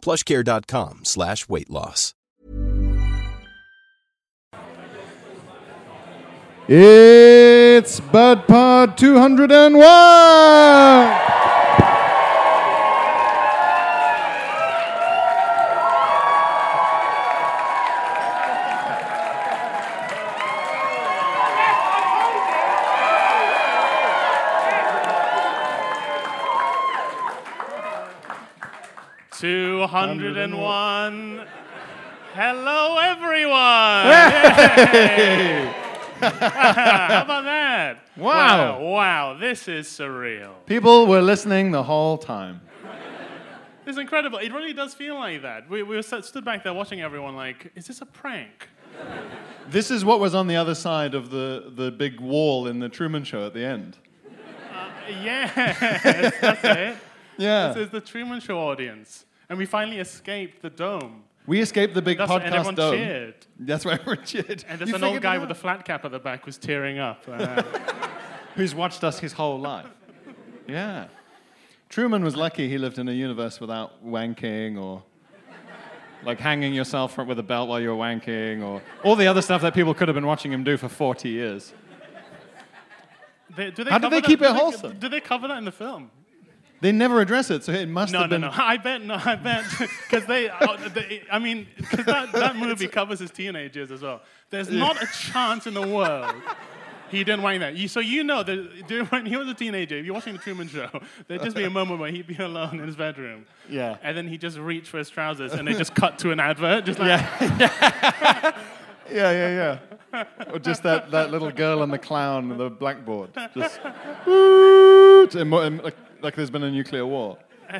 plushcare.com slash weight loss. It's Bud Pod 201. Two hundred and one. Hello, everyone! How about that? Wow. wow! Wow! This is surreal. People were listening the whole time. It's incredible. It really does feel like that. We, we were stood back there watching everyone like, is this a prank? This is what was on the other side of the, the big wall in the Truman Show at the end. Uh, yes, that's it. Yeah. This is the Truman Show audience. And we finally escaped the dome. We escaped the big That's, and podcast everyone dome. cheered. That's why everyone cheered. And there's You an old guy with a flat cap at the back who's tearing up. Uh, Who's watched us his whole life. Yeah. Truman was lucky he lived in a universe without wanking or like hanging yourself with a belt while you were wanking or all the other stuff that people could have been watching him do for 40 years. they, do they How cover they that- keep do it they- wholesome? Do they cover that in the film? They never address it, so it must No, have no, been. no. I bet, no, I bet, because they, oh, they, I mean, because that, that movie covers his teenagers as well. There's not a chance in the world he didn't wank that. You, so you know that when he was a teenager, if you're watching the Truman Show, there'd just be a moment where he'd be alone in his bedroom. Yeah. And then he'd just reach for his trousers, and they just cut to an advert, just like, Yeah, yeah, yeah. or just that, that little girl and the clown on the blackboard. Just. and and like, like there's been a nuclear war.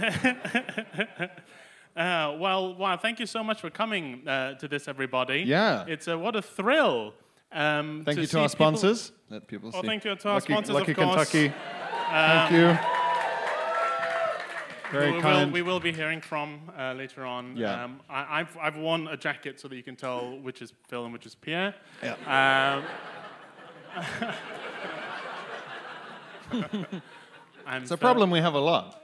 Uh, well, wow, thank you so much for coming uh, to this, everybody. Yeah. It's a, what a thrill. Um, Thank you see to our people- sponsors. Let people see. thank you to our Lucky, sponsors, Lucky of course. Kentucky. thank you. Very we will, kind. we will be hearing from uh, later on. Yeah. Um, I, I've, I've worn a jacket so that you can tell which is Phil and which is Pierre. Yeah. Um, I'm It's a Phil. problem we have a lot.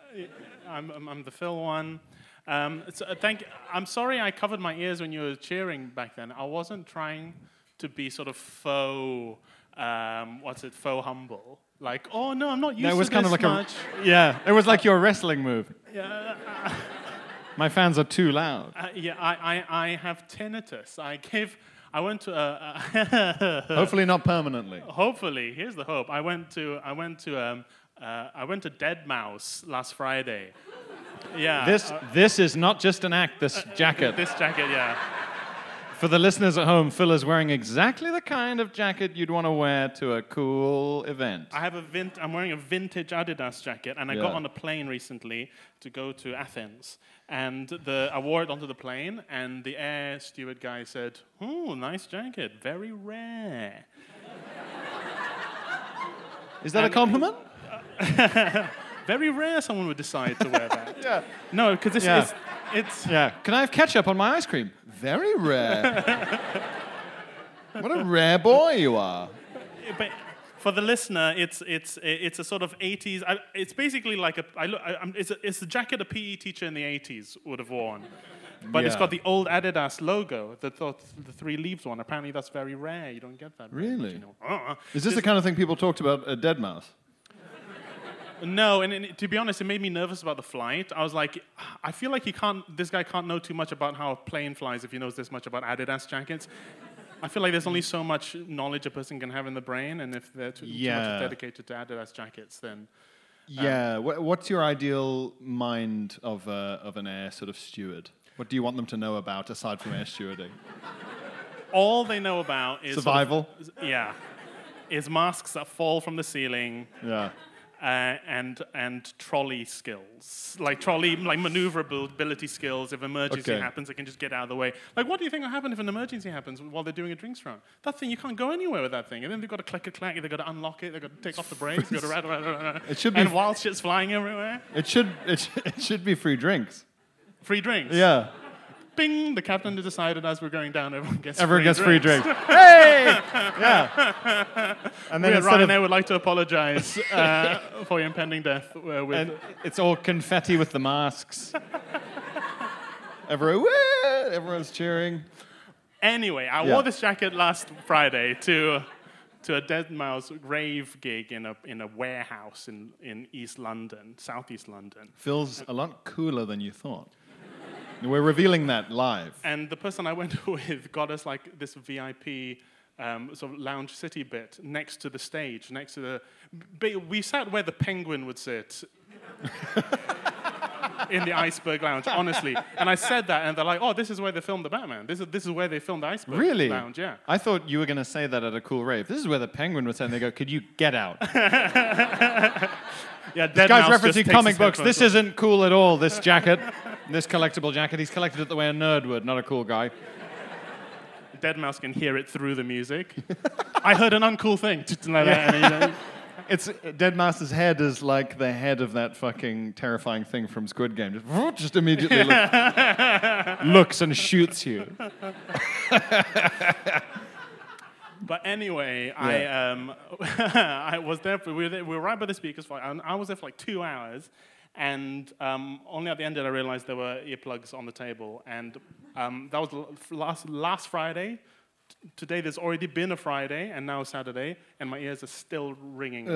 I'm, I'm, I'm the Phil one. Um, so, uh, thank. I'm sorry I covered my ears when you were cheering back then. I wasn't trying to be sort of faux. Um, what's it? Faux humble. Like, oh no, I'm not used No, it to was kind this of like much. a yeah. It was like your wrestling move. Yeah, My fans are too loud. uh, yeah. I, I, I have tinnitus. I gave. I went to. Uh, Hopefully not permanently. hopefully, here's the hope. I went to. I went to. Um, uh, I went to Deadmau5 last Friday. Yeah. This uh, this is not just an act. This jacket. this jacket. Yeah. For the listeners at home, Phil is wearing exactly the kind of jacket you'd want to wear to a cool event. I have a vint- I'm wearing a vintage Adidas jacket, and I got on a plane recently to go to Athens. And the, I wore it onto the plane, and the air steward guy said, "Oh, nice jacket, very rare." Is that a and- compliment? Very rare someone would decide to wear that. Yeah. No, because this Yeah. is it's Yeah. Can I have ketchup on my ice cream? Very rare. what a rare boy you are. but for the listener, it's it's it's a sort of 80s. I, it's basically like a I look, I, I'm- it's a, it's a jacket a PE teacher in the 80s would have worn. But it's Yeah. got the old Adidas logo, the, th- the three leaves one. Apparently, that's very rare. You don't get that. very much, Really? Uh-uh. Is this the kind of thing people talked about at Deadmau5? No, and, and to be honest, it made me nervous about the flight. I was like, I feel like he can't. This guy can't know too much about how a plane flies if he knows this much about Adidas jackets. I feel like there's only so much knowledge a person can have in the brain, and if they're too, too much dedicated to Adidas jackets, then Yeah. wha- what's your ideal mind of, uh, of an air sort of steward? What do you want them to know about aside from air stewarding? all they know about is sort of- Survival? yeah, is masks that fall from the ceiling. Yeah. Uh, and and trolley skills, like trolley like maneuverability skills. If emergency Okay. happens, they can just get out of the way. Like, what do you think will happen if an emergency happens while they're doing a drinks run? That thing you can't go anywhere with that thing. And then they've got to click a clack, they've got to unlock it, they've got to take off the brakes, they've got to rattle, rattle, rattle. It should be and wild shit's flying everywhere. It should, it, sh- it should be free drinks. Free drinks. Yeah. Bing! The captain decided as we're going down, everyone gets Everyone free gets free drinks. drinks. hey! Yeah. And then We instead of, Ryanair would like to apologize uh, for your impending death. Uh, with and it's all confetti with the masks. Everyone, everyone's cheering. Anyway, I Yeah. wore this jacket last Friday to to a Deadmau5 rave gig in a in a warehouse in, in East London, Southeast London. Feels a lot cooler than you thought. We're revealing that live. And the person I went with got us like this VIP um, sort of lounge city bit next to the stage, next to the. We sat where the penguin would sit. in the Iceberg Lounge, honestly. And I said that, and they're like, "Oh, this is where they filmed the Batman. This is this is where they filmed the Iceberg Really? Lounge." Yeah. I thought you were going to say that at a cool rave. This is where the penguin was saying, they go, could you get out? Yeah, Dead Guy's referencing comic books. This isn't cool at all, this jacket. This collectible jacket. He's collected it the way a nerd would, not a cool guy. Deadmau5 can hear it through the music. I heard an uncool thing. like that, and, you know, It's Dead Master's head is like the head of that fucking terrifying thing from Squid Game. Just, just immediately look- looks and shoots you. But anyway, I um, I was there. For, we, were there, we were right by the speakers. For, and I was there for like two hours, and um, only at the end did I realize there were earplugs on the table. And um, that was last last Friday. T- Today there's already been a Friday, and now Saturday, and my ears are still ringing.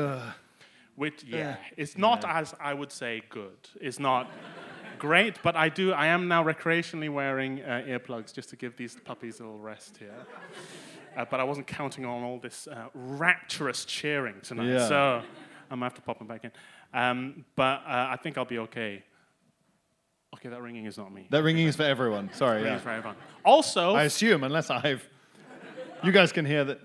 Which yeah, it's not as I would say good. It's not. Great, but I do. I am now recreationally wearing uh, earplugs just to give these puppies a little rest here. Uh, but I wasn't counting on all this uh, rapturous cheering tonight, Yeah. so I'm gonna have to pop them back in. Um, but uh, I think I'll be okay. Okay, that ringing is not me. That ringing is for everyone. Sorry, yeah. for everyone. Also, I assume, unless I've. You guys can hear that.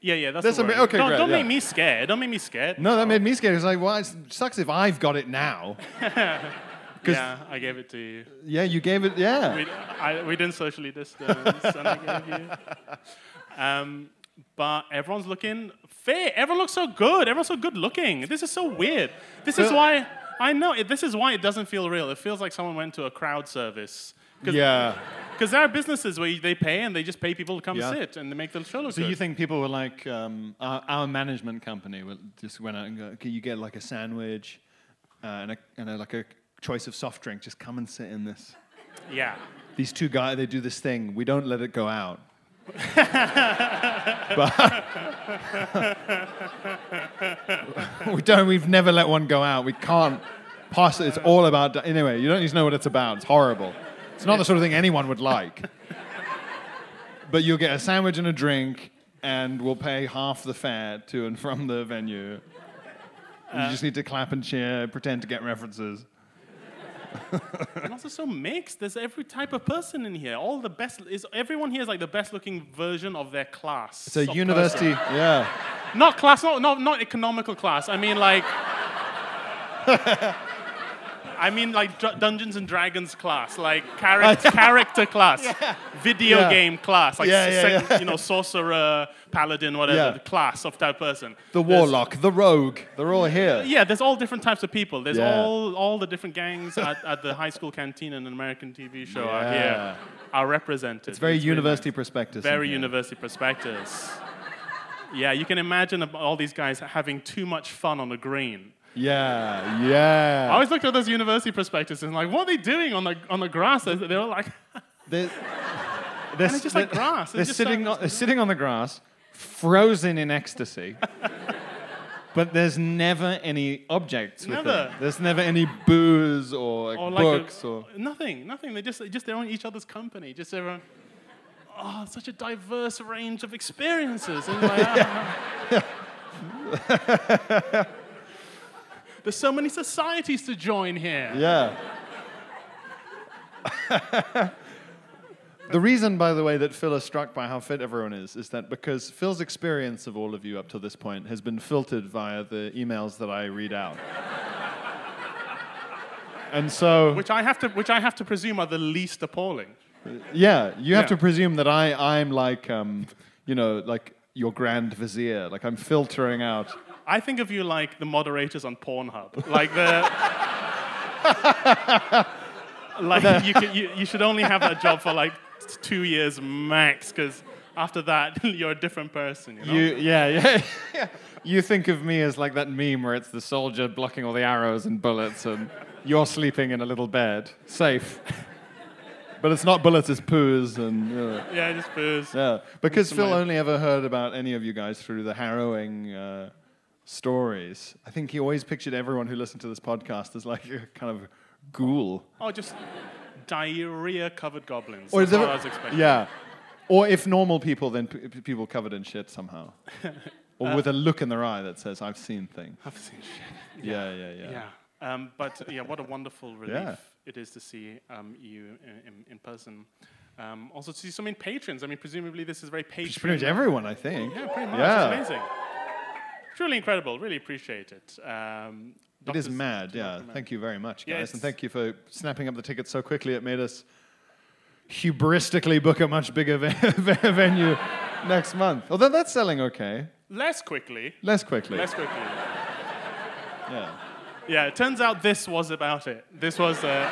yeah, yeah, that's That's the okay, Don't, great, don't yeah. make me scared. Don't make me scared. No, that made me scared. It's like, well, it sucks if I've got it now. Yeah, I gave it to you. Yeah, you gave it. Yeah. we, I, we didn't socially distance, and I gave you. Um, but everyone's looking fair. Everyone looks so good. Everyone's so good looking. This is so weird. This is why I know. It, this is why it doesn't feel real. It feels like someone went to a crowd service. Cause, Yeah. Because there are businesses where they pay and they just pay people to come Yeah. sit and they make the show look So good. So you think people were like, um, our, our management company just went out and go, you get like a sandwich uh, and, a, and a, like a choice of soft drink. Just come and sit in this. yeah. These two guys, they do this thing. We don't let it go out. But we don't. We've never let one go out. We can't. Pass it. It's all about. Anyway, you don't need to know what it's about. It's horrible. It's not the sort of thing anyone would like. But you'll get a sandwich and a drink, and we'll pay half the fare to and from the venue. you uh, just need to clap and cheer, pretend to get references. And also so mixed. There's every type of person in here. All the best is everyone here is like the best looking version of their class. It's a university, yeah. Not class, not, not not economical class. I mean like I mean like Dr- Dungeons and Dragons class, like character character class, video Yeah. game class, like Yeah, yeah, sec- yeah. you know sorcerer, paladin, whatever Yeah. class of type person. The There's- warlock, the rogue, they're all here. yeah, there's all different types of people. There's Yeah. all all the different gangs at, at the high school canteen and an American TV show are here, are represented. It's very really university nice. perspective. Very university perspectives. Yeah, you can imagine all these guys having too much fun on the green. Yeah, yeah. I always looked at those university perspectives and like, what are they doing on the on the grass? They're, they're all like, They're, they're, it's just like grass. They're sitting, on, they're sitting on the grass, frozen in ecstasy. but there's never any objects with Never. them. There's never any booze or, like or like books a, or. nothing, nothing. They just just they're on each other's company. Just everyone. Oh, such a diverse range of experiences. There's so many societies to join here. Yeah. The reason, by the way, that Phil is struck by how fit everyone is is that because Phil's experience of all of you up to this point has been filtered via the emails that I read out. and so, which I have to, which I have to presume are the least appalling. yeah, you have Yeah. to presume that I, I'm like, um, you know, like your grand vizier. Like I'm filtering out. I think of you like the moderators on Pornhub, like the. like you, can, you, you should only have that job for like t- two years max, because after that you're a different person. You know? You, yeah, yeah, yeah. You think of me as like that meme where it's the soldier blocking all the arrows and bullets, and you're sleeping in a little bed, safe. But it's not bullets, it's poos, and you know, yeah, just booze. yeah. Because Phil only ever heard about any of you guys through the harrowing uh, stories. I think he always pictured everyone who listened to this podcast as like a kind of ghoul. Oh, just diarrhea-covered goblins. Or That's what I was expecting. Yeah. Or if normal people, then p- p- people covered in shit somehow. Or with a look in their eye that says, I've seen things. I've seen shit. Yeah, yeah, yeah. Yeah. Um, but yeah, what a wonderful relief Yeah. it is to see um, you in, in, in person. Um, also to see so many patrons. I mean, presumably this is very patron. Pretty much everyone, I think. Yeah, pretty much. Yeah. It's amazing. Truly incredible. Really appreciate it. Um, It is mad, yeah. Thank you very much, Yeah, guys. and thank you for snapping up the tickets so quickly. It made us hubristically book a much bigger ve- venue next month. Although that's selling okay. Less quickly. Less quickly. Less quickly. yeah. Yeah, it turns out this was about it. This was. Uh,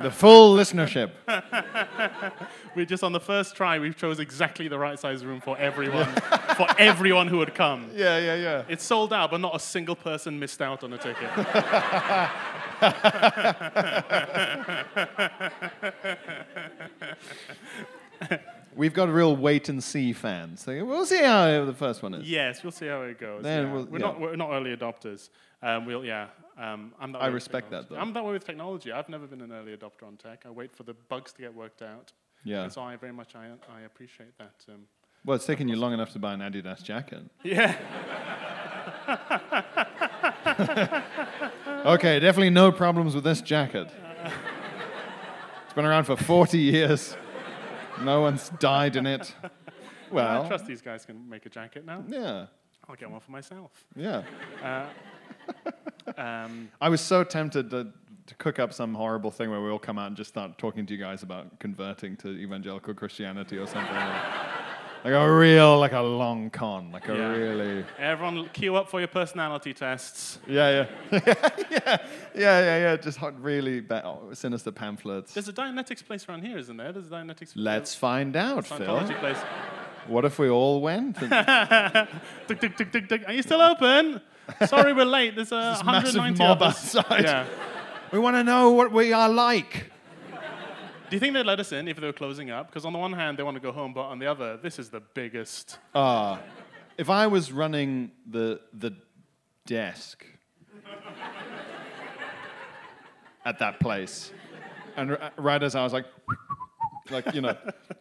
The full listenership. We're just on the first try We've chose exactly the right size room for everyone, for everyone who would come. Yeah, yeah, yeah. It's sold out, but not a single person missed out on a ticket. We've got real wait and see fans. So We'll see how the first one is. yes, we'll see how it goes. Then yeah. we'll- we're yeah. not we're not early adopters. Um, we'll yeah. Um, I'm that I respect that, though. I'm that way with technology. I've never been an early adopter on tech. I wait for the bugs to get worked out. Yeah. And so I very much I, I appreciate that. Um, Well, it's taken you long enough to buy an Adidas jacket. yeah. Okay, definitely no problems with this jacket. It's been around for 40 years. No one's died in it. Well, I trust these guys can make a jacket now. yeah, I'll get one for myself. yeah. Um, I was so tempted to, to cook up some horrible thing where we all come out and just start talking to you guys about converting to evangelical Christianity or something. like a real, like a long con, like a Yeah. really. everyone, queue up for your personality tests. Yeah, yeah, yeah, yeah, yeah, yeah. Just hot, really bad, oh, sinister pamphlets. There's a Dianetics place around here, isn't there? There's a Dianetics. Let's find out, Phil. Place. What if we all went? And Tick, tick, tick, tick, tick. Are you still open? Sorry, we're late. There's a massive 190 mob outside. Yeah. we want to know what we are like. Do you think they'd let us in if they were closing up? Because on the one hand, they want to go home, but on the other, this is the biggest. Ah, if I was running the the desk at that place, and r- right as I was like, like you know,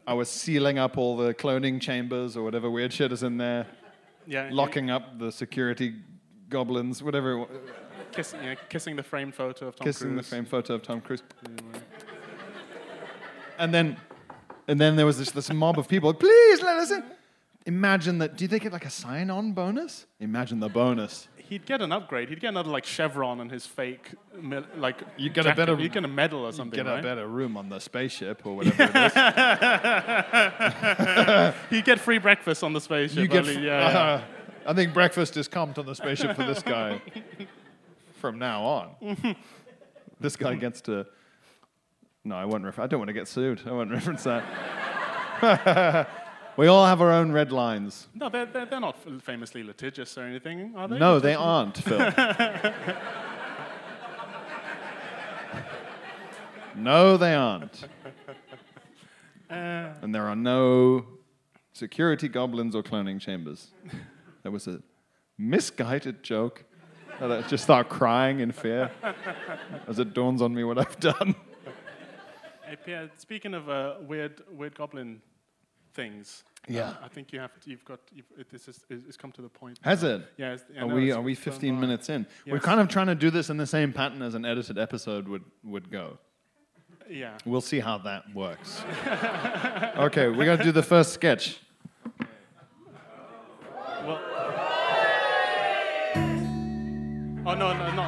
I was sealing up all the cloning chambers or whatever weird shit is in there, Yeah. locking up the security goblins, whatever, it wa- Kiss, you know, kissing the framed photo of Tom kissing the Cruise. framed photo of Tom Cruise, and then, and then there was this this mob of people. Please let us in. Imagine that. Do they get like a sign-on bonus? Imagine the bonus. He'd get an upgrade. He'd get another like chevron on his fake, like. You get a better- You'd get a medal or something, Get right? a better room on the spaceship or whatever it is. He'd get free breakfast on the spaceship. You get. only- yeah, yeah. uh, I think breakfast is comped on the spaceship for this guy. From now on, this guy gets to. No, I won't. Refer- I don't want to get sued. I won't reference that. we all have our own red lines. No, they're, they're, they're not famously litigious or anything, are they? No, they aren't, Phil. no, they aren't. Uh, And there are no security goblins or cloning chambers. That was a misguided joke. I just start crying in fear as it dawns on me what I've done. Hey, Pierre, speaking of uh, weird, weird goblin things, Yeah. um, I think you have to, you've got you've, it, this is it's come to the point. Has it? Yeah, it's, Are we, are we 15 by. minutes in? We're kind of trying to do this in the same pattern as an edited episode would, would go. Yeah. We'll see how that works. okay, we're going to do the first sketch. No no no.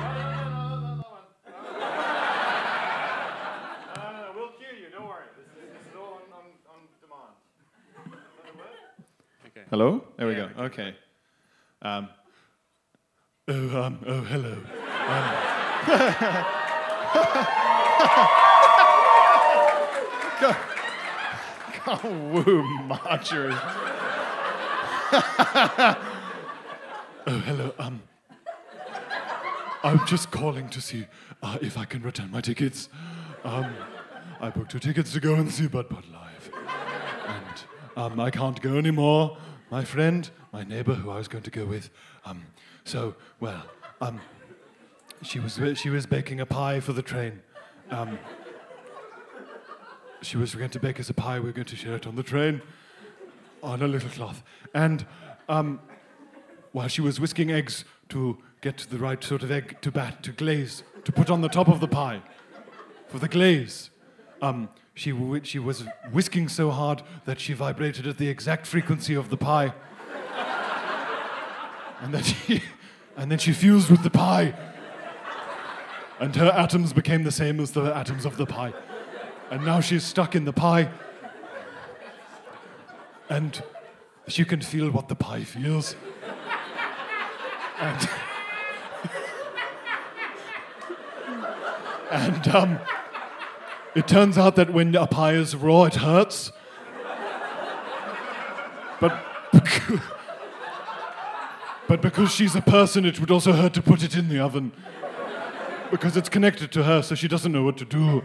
we'll cue you, don't worry. This is, all on, demand. Okay. Hello? There we go. Okay. Um, oh, um, oh, hello. Um, go, go woo, Marjorie. oh, hello. Um, I'm just calling to see uh, if I can return my tickets. Um, I booked two tickets to go and see Bud Bud live. And um, I can't go anymore. My friend, my neighbor who I was going to go with. Um, so, well, um, she was she was baking a pie for the train. Um, she was going to bake us a pie. We were going to share it on the train, on a little cloth. And um, while she was whisking eggs to get the right sort of egg to bat to glaze to put on the top of the pie for the glaze, um, she she was whisking so hard that she vibrated at the exact frequency of the pie, and then she and then she fused with the pie and her atoms became the same as the atoms of the pie. And now she's stuck in the pie. And she can feel what the pie feels. And, and um, it turns out that when a pie is raw, it hurts. But but because she's a person, it would also hurt to put it in the oven because it's connected to her, so she doesn't know what to do.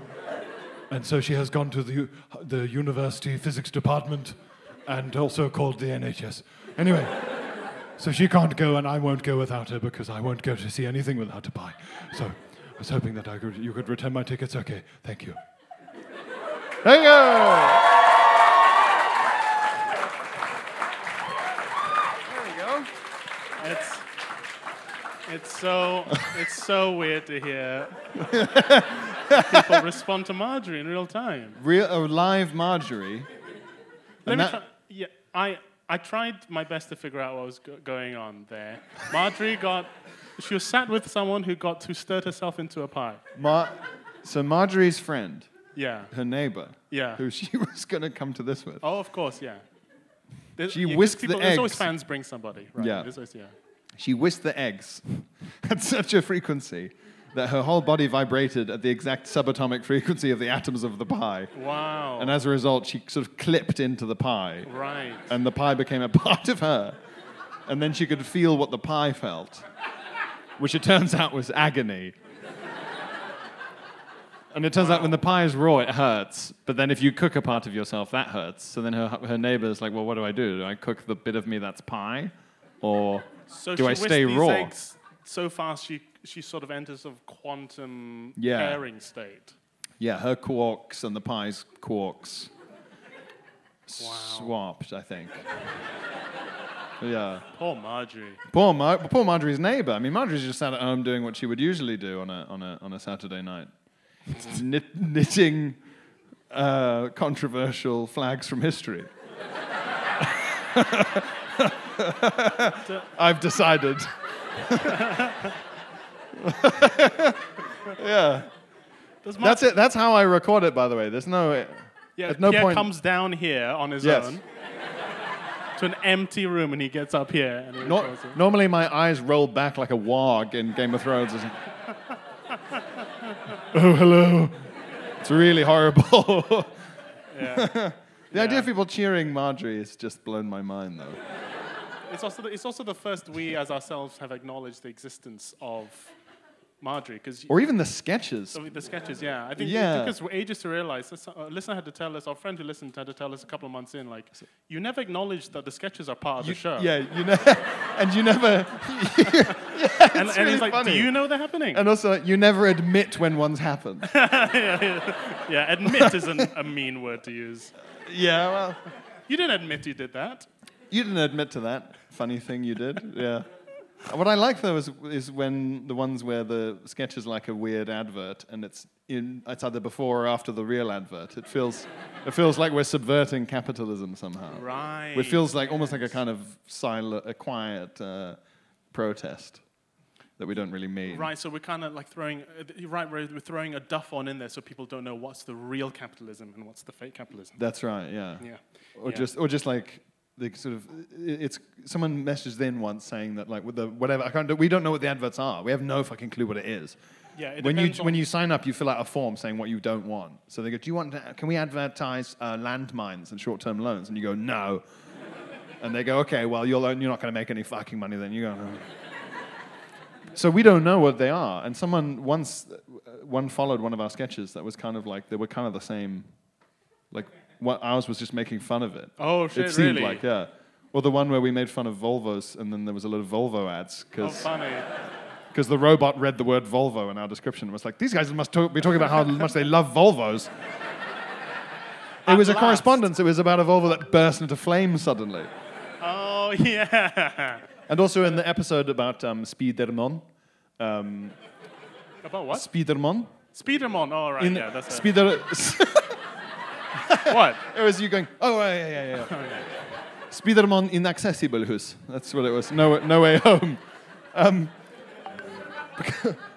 And so she has gone to the, the university physics department and also called the NHS. Anyway, so she can't go, and I won't go without her because I won't go to see anything without a pie. So I was hoping that I could, you could return my tickets. Okay, thank you. There you. There you go. It's it's so it's so weird to hear people respond to Marjorie in real time. Real, a live Marjorie. Let me that- try. Yeah, I I tried my best to figure out what was go- going on there. Marjorie got. She was sat with someone who got who stirred herself into a pie. Mar- so Marjorie's friend, Yeah. her neighbor, Yeah. who she was going to come to this with. Oh, of course, yeah. There's, She yeah, whisked the people, There's always eggs. fans bring somebody, right? Yeah. Always- yeah. She whisked the eggs at such a frequency that her whole body vibrated at the exact subatomic frequency of the atoms of the pie. Wow. And as a result, she sort of clipped into the pie, right. and the pie became a part of her. And then she could feel what the pie felt, which it turns out was agony. And it turns out when the pie is raw, it hurts. But then if you cook a part of yourself, that hurts. So then her, her neighbor's like, well, what do I do? Do I cook the bit of me that's pie? Or So do I stay these raw? eggs so fast she she sort of enters a quantum Yeah. pairing state. Yeah, her quarks and the pie's quarks swapped, I think. Yeah. Poor Marjorie. Poor, Mar- poor Marjorie's neighbor. I mean, Marjorie's just sat at home doing what she would usually do on a, on a, on a Saturday night Knit, knitting uh, controversial flags from history. I've decided. yeah. That's it. That's how I record it, by the way. There's no. Yeah, At no Pierre point- comes down here on his Yes. own to an empty room, and he gets up here and he Nor- normally my eyes roll back like a warg in Game of Thrones. Oh, hello. It's really horrible. Yeah. the idea of people cheering Marjorie has just blown my mind, though. It's also the, it's also the first we as ourselves have acknowledged the existence of Marjorie because Or even the sketches. Oh, the sketches. Yeah, I think Yeah. it took us ages to realize. this- uh, A listener had to tell us, our friend who listened had to tell us a couple of months in, like, you never acknowledged that the sketches are part of You- the show. Yeah, you know, and you never, and, and really he's like, funny. do you know they're happening? and also you never admit when one's happened. yeah, admit isn't a mean word to use. yeah, well, You didn't admit you did that. you didn't admit to that funny thing you did. Yeah. What I like though is, is when the ones where the sketch is like a weird advert and it's in it's either before or after the real advert. It feels it feels like we're subverting capitalism somehow. Right. It feels like almost like a kind of silent, a quiet uh, protest that we don't really mean. Right, so we're kind of like throwing, uh, right, we're, we're throwing a duff on in there so people don't know what's the real capitalism and what's the fake capitalism. That's right. Yeah. Yeah. Or Yeah. just or just like the sort of it's someone messaged in once saying that like with the whatever I can't do, we don't know what the adverts are. We have no fucking clue what it is. Yeah, it when you when you sign up, you fill out a form saying what you don't want. So they go, "Do you want? To, can we advertise uh, landmines and short-term loans?" And you go, "No." and they go, "Okay, well you'll you're not going to make any fucking money then." You go. No. So we don't know what they are. And someone once, uh, one followed one of our sketches that was kind of like they were kind of the same. Like what ours was just making fun of it. Oh, shit, It seemed really? like yeah. Or the one where we made fun of Volvos, and then there was a lot of Volvo ads because. Oh, funny. because the robot read the word Volvo in our description and was like, these guys must talk, be talking about how much they love Volvos. It was a correspondence. It was about a Volvo that burst into flames suddenly. Oh, yeah. And also in the episode about um, Spiderman, um, About what? Spiderman, Speedermon. Oh, right, in yeah, that's it. Spider, What? it was you going, oh yeah, yeah, yeah, yeah. Spiderman inaccessible hus. That's what it was. No, no way home. Um,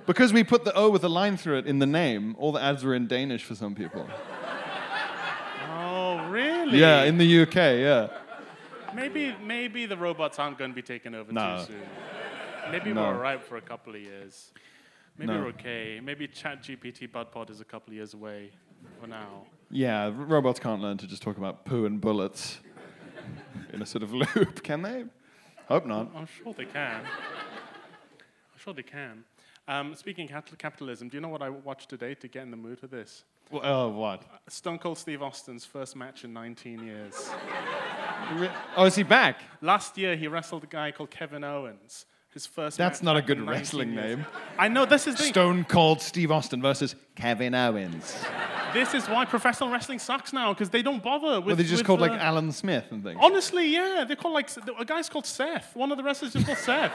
because we put the O with a line through it in the name, all the ads were in Danish for some people. Oh, really? Yeah, in the UK, yeah. Maybe, maybe the robots aren't going to be taken over No. too soon. Maybe No. we're all right for a couple of years. Maybe No. we're okay. Maybe ChatGPT BudPod is a couple of years away for now. Yeah, robots can't learn to just talk about poo and bullets in a sort of loop, can they? Hope not. I'm sure they can. I'm sure they can. Um, speaking of capitalism, do you know what I watched today to get in the mood for this? Well, oh, what? Stone Cold Steve Austin's first match in 19 years. Oh, is he back? Last year, he wrestled a guy called Kevin Owens. His first. That's not a good wrestling years. name. I know this is the, Stone Cold Steve Austin versus Kevin Owens. This is why professional wrestling sucks now because they don't bother with. Well, they just with, called like uh, Alan Smith and things. Honestly, yeah, they're called like a guy's called Seth. One of the wrestlers is called Seth.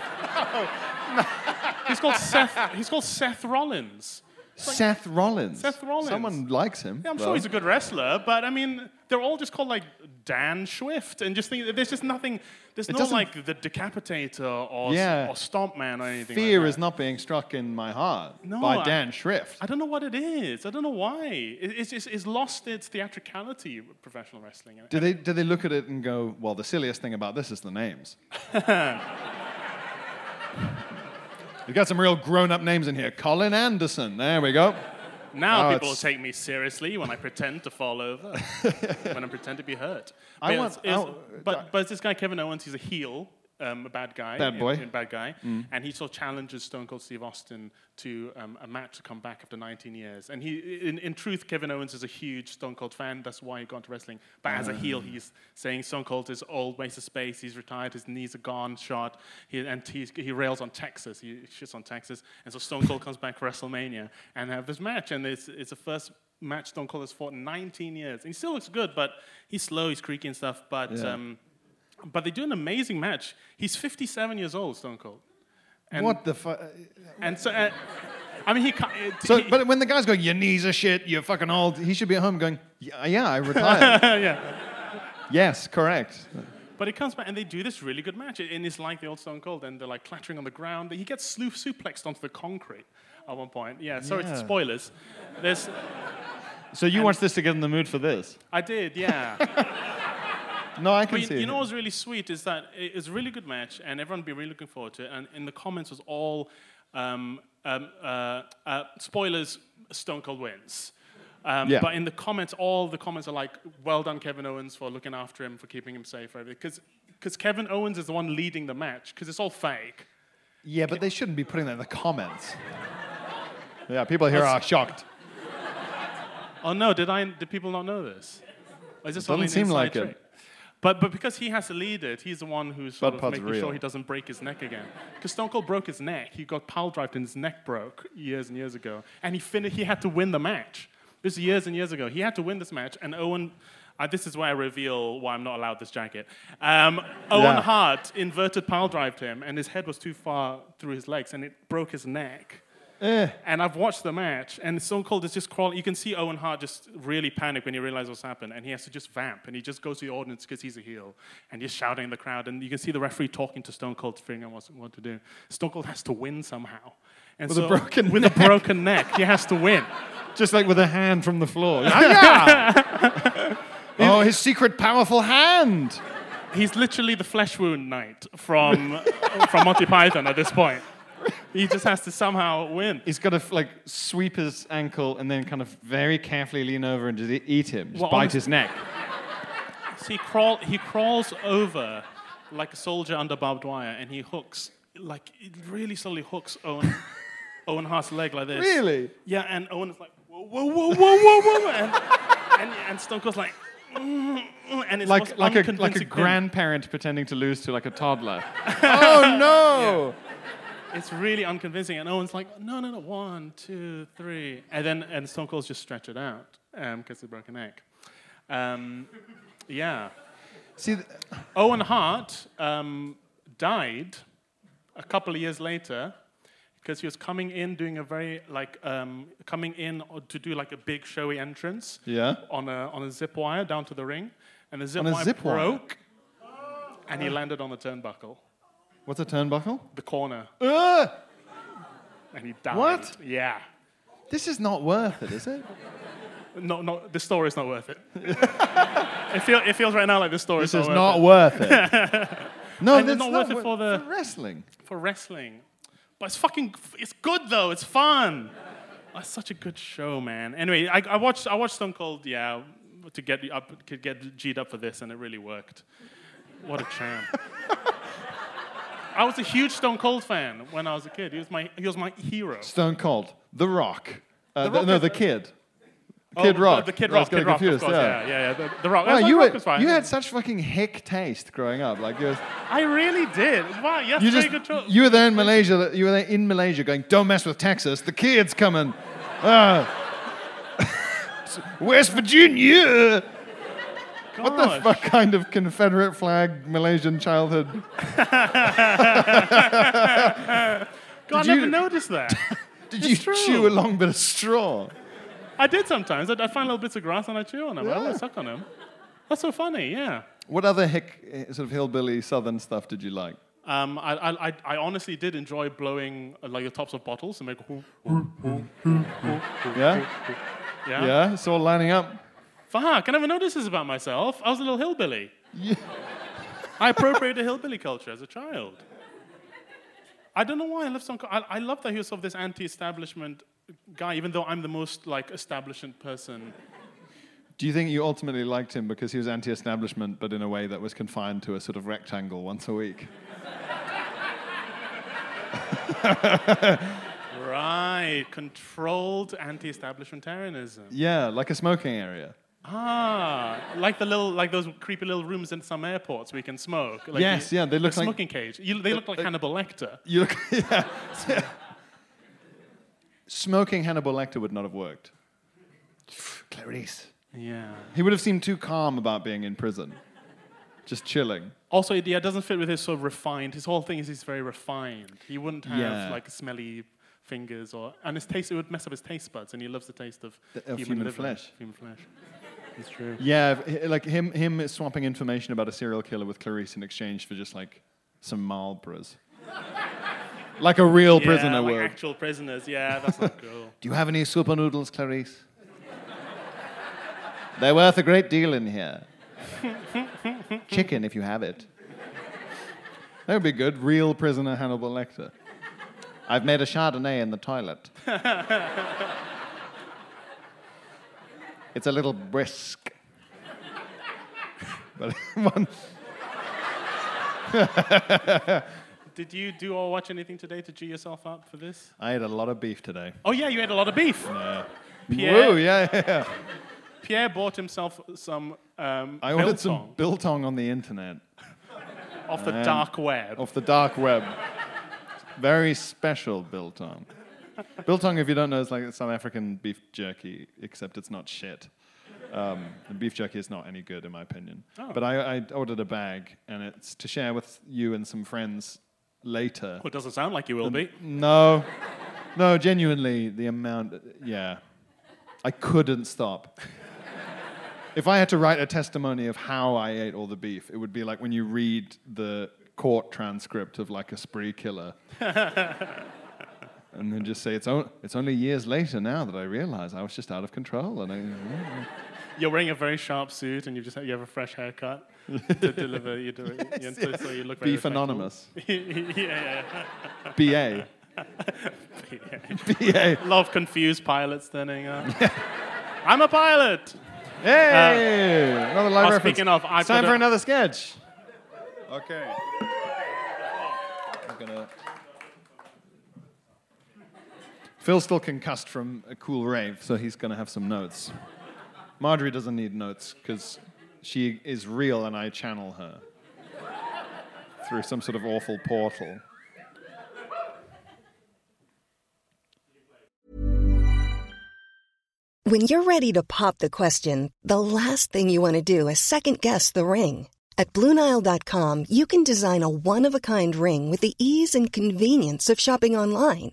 no. He's called Seth. He's called Seth Rollins. Seth Rollins. Seth Rollins. Someone likes him. Yeah, I'm though. sure he's a good wrestler, but I mean, they're all just called like Dan Swift, and just think there's just nothing. There's It doesn't- like the Decapitator or Yeah. or Stompman or anything. Fear like is not being struck in my heart No, by I- Dan Schrift. I don't know what it is. I don't know why. It, it's, it's, it's lost its theatricality. Professional wrestling. Do they, do they look at it and go, well, the silliest thing about this is the names? We've got some real grown up names in here. Colin Anderson. There we go. Now Oh, people will take me seriously when I pretend to fall over, when I pretend to be hurt. I But, want- it's- it's- I but, but it's this guy Kevin Owens. He's a heel, um, a bad guy, Bad boy. Mm. a bad guy, and he sort of challenges Stone Cold Steve Austin to um, a match to come back after 19 years. And he, in, in truth, Kevin Owens is a huge Stone Cold fan. That's why he got into wrestling. But as a heel, Ah. he's saying Stone Cold is old, waste of space. He's retired. His knees are gone, shot. He, and he's, he rails on Texas. He shits on Texas. And so Stone Cold comes back for WrestleMania and have this match. And it's, it's the first match Stone Cold has fought in 19 years. And he still looks good, but he's slow, he's creaky and stuff. But, Yeah. um, but they do an amazing match. He's 57 years old, Stone Cold. And, what the fuck? And so, uh, I mean, he, it, So, he- but when the guy's going, your knees are shit, you're fucking old, he should be at home going, yeah, yeah I retired. yeah. yes, correct. But it comes back and they do this really good match. And it's like the old Stone Cold, and they're like clattering on the ground. He gets slew suplexed onto the concrete at one point. Yeah, sorry, Yeah. spoilers. There's, So you watched this to get in the mood for this? I did, yeah. No, I can But you, see you it. know what's really sweet is that it's a really good match, and everyone be really looking forward to it. And in the comments was all um, um, uh, uh, spoilers. Stone Cold wins. Um, Yeah. But in the comments, all the comments are like, "Well done, Kevin Owens, for looking after him, for keeping him safe." Because because Kevin Owens is the one leading the match, because it's all fake. Yeah, but they shouldn't be putting that in the comments. yeah, people here are shocked. Oh no, did I? Did people not know this? Or is this Doesn't seem like it. But but because he has to lead it, he's the one who's sort of making real. sure he doesn't break his neck again. Because Stone Cold broke his neck. He got pile drived and his neck broke years and years ago, and he finished. He had to win the match. This is years and years ago. He had to win this match, and Owen. Uh, this is where I reveal why I'm not allowed this jacket. Um, Owen Yeah. Hart inverted pile drived him, and his head was too far through his legs, and it broke his neck. Eh. And I've watched the match, and Stone Cold is just crawling. You can see Owen Hart just really panic when he realizes what's happened, and he has to just vamp, and he just goes to the audience because he's a heel, and he's shouting in the crowd, and you can see the referee talking to Stone Cold, figuring out what to do. Stone Cold has to win somehow. And With a broken with a broken neck, he has to win. Just like with a hand from the floor. Ah, oh, his secret powerful hand. He's literally the flesh wound knight from from Monty Python at this point. He just has to somehow win. He's got to like sweep his ankle and then kind of very carefully lean over and just eat him, just Well, bite honest- his neck. So he crawl he crawls over like a soldier under barbed wire, and he hooks like it really slowly hooks Owen Owen Hart's leg like this. Really? Yeah, and Owen is like whoa whoa whoa whoa whoa whoa, and and, and Stone Cold's like. "Mm, mm," And it's Like most like a like a unconvincing grandparent pretending to lose to like a toddler. oh no! It's really unconvincing, and Owen's like, no, no, no, one, two, three, and then and Stone Cold's just stretch it out because he broke a neck. Um, yeah, See, th- Owen Hart um, died a couple of years later because he was coming in doing a very like um, coming in to do like a big showy entrance yeah. on a on a zip wire down to the ring, and the zip wire zip wire? broke, and he landed on the turnbuckle, What's a turnbuckle? the corner, Ugh! and he died. What? Yeah. This is not worth it, is it? No, no, this story is not worth it. it, feel, it feels right now like the story This is not not worth it. no, And that's not worth it for the- wrestling. for wrestling. But it's fucking, it's good though. It's fun. It's such a good show, man. Anyway, I, I watched, I watched Stone Cold, yeah, to get up, to get G'd up for this, and it really worked. What a champ. I was a huge Stone Cold fan when I was a kid. He was my, he was my hero. Stone Cold, The Rock. Uh, The Rock no, is- the kid. Oh, Kid the- Rock. The, Kid I was Rock. getting Kid Rock, of confused, course. yeah. Yeah, yeah, yeah. The, the Rock. Wow, Like, you, Rock had, was fine. you had such fucking hick taste growing up. Like was, I really did. Wow, yes, you just good choice. you were there in Malaysia. You were there in Malaysia, going, "Don't mess with Texas. The kid's coming." Ah. West Virginia. What the fuck kind of Confederate flag Malaysian childhood? God, I never you- noticed that. Did you It's true. chew a long bit of straw? I did sometimes. I'd find little bits of grass and I'd chew on them. Yeah. I'd suck on them. That's so funny, yeah. What other hick, eh, sort of hillbilly southern stuff did you like? Um, I, I, I- I honestly did enjoy blowing uh, like the tops of bottles and make hoo, hoo, hoo, hoo, hoo, hoo, Yeah, yeah. yeah, it's all lining up. Fuck, I never noticed this about myself. I was a little hillbilly. Yeah. I appropriated hillbilly culture as a child. I don't know why I love some. I, I love that he was sort of this anti-establishment guy, even though I'm the most like establishment person. Do you think you ultimately liked him because he was anti-establishment, but in a way that was confined to a sort of rectangle once a week? Right, controlled anti-establishmentarianism. Yeah, like a smoking area. Ah, like the little, like those creepy little rooms in some airports where you can smoke. Like Yes, yeah, they look the like- smoking cage. You, they look like uh, Hannibal Lecter. You look, yeah. Smoking Hannibal Lecter would not have worked. Clarice. Yeah. He would have seemed too calm about being in prison, just chilling. Also, it yeah, it doesn't fit with his sort of refined. His whole thing is he's very refined. He wouldn't have Yeah. like smelly fingers or, and his taste it would mess up his taste buds, and he loves the taste of, The- of human liver, flesh. Human flesh. It's true. Yeah, like him, him swapping information about a serial killer with Clarice in exchange for just like some Marlboros. like a real Yeah, prisoner like would. actual prisoners. Yeah, that's not cool. Do you have any super noodles, Clarice? They're worth a great deal in here. Chicken, if you have it. That would be good. Real prisoner Hannibal Lecter. I've made a Chardonnay in the toilet. It's a little brisk. But one, Did you do or watch anything today to G yourself up for this? I ate a lot of beef today. Oh yeah, you ate a lot of beef. Yeah. Pierre, yeah, yeah, yeah. Pierre bought himself some um, I ordered some biltong on the internet. off the dark web. off the dark web. Very special biltong. Biltong, if you don't know, is like South African beef jerky, except it's not shit. Um, and beef jerky is not any good, in my opinion. Oh. But I, I ordered a bag, and it's to share with you and some friends later. Well, it doesn't sound like you will be. No, no, genuinely, the amount, yeah. I couldn't stop. if I had to write a testimony of how I ate all the beef, it would be like when you read the court transcript of like a spree killer. and then just say, it's, o- it's only years later now that I realize I was just out of control. And I, You're wearing a very sharp suit and you just have, you have a fresh haircut to deliver. You do it, you, so you look very Beef respectful. Anonymous. yeah, yeah. BA. yeah. BA. A lot of confused pilots turning eh? up. I'm a pilot. Hey! Uh, another live oh, reference. speaking of, I've time for a- another sketch. Okay. I'm gonna. Phil's still concussed from a cool rave, so he's gonna have some notes. Marjorie doesn't need notes because she is real and I channel her through some sort of awful portal. When you're ready to pop the question, the last thing you want to do is second guess the ring. At Bluenile.com, you can design a one of a kind ring with the ease and convenience of shopping online.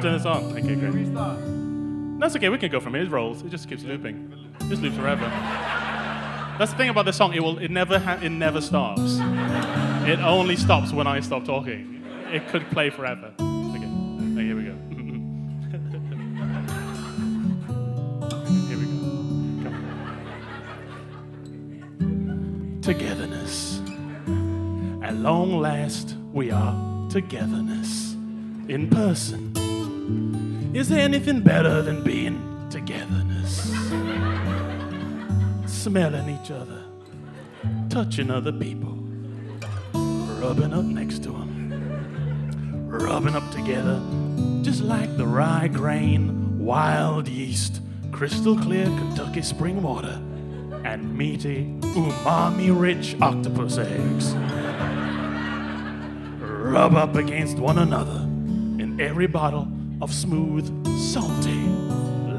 Turn this on. Okay, great. That's okay. We can go from here. It rolls. It just keeps looping. It just loops forever. That's the thing about this song. It will. It never. Ha- it never stops. It only stops when I stop talking. It could play forever. Okay. okay here we go. here we go. Come. Togetherness. At long last, we are togetherness in person. Is there anything better than being togetherness? Smelling each other, touching other people, rubbing up next to them, rubbing up together, just like the rye grain, wild yeast, crystal clear Kentucky spring water, and meaty, umami rich octopus eggs. Rub up against one another in every bottle of smooth, salty,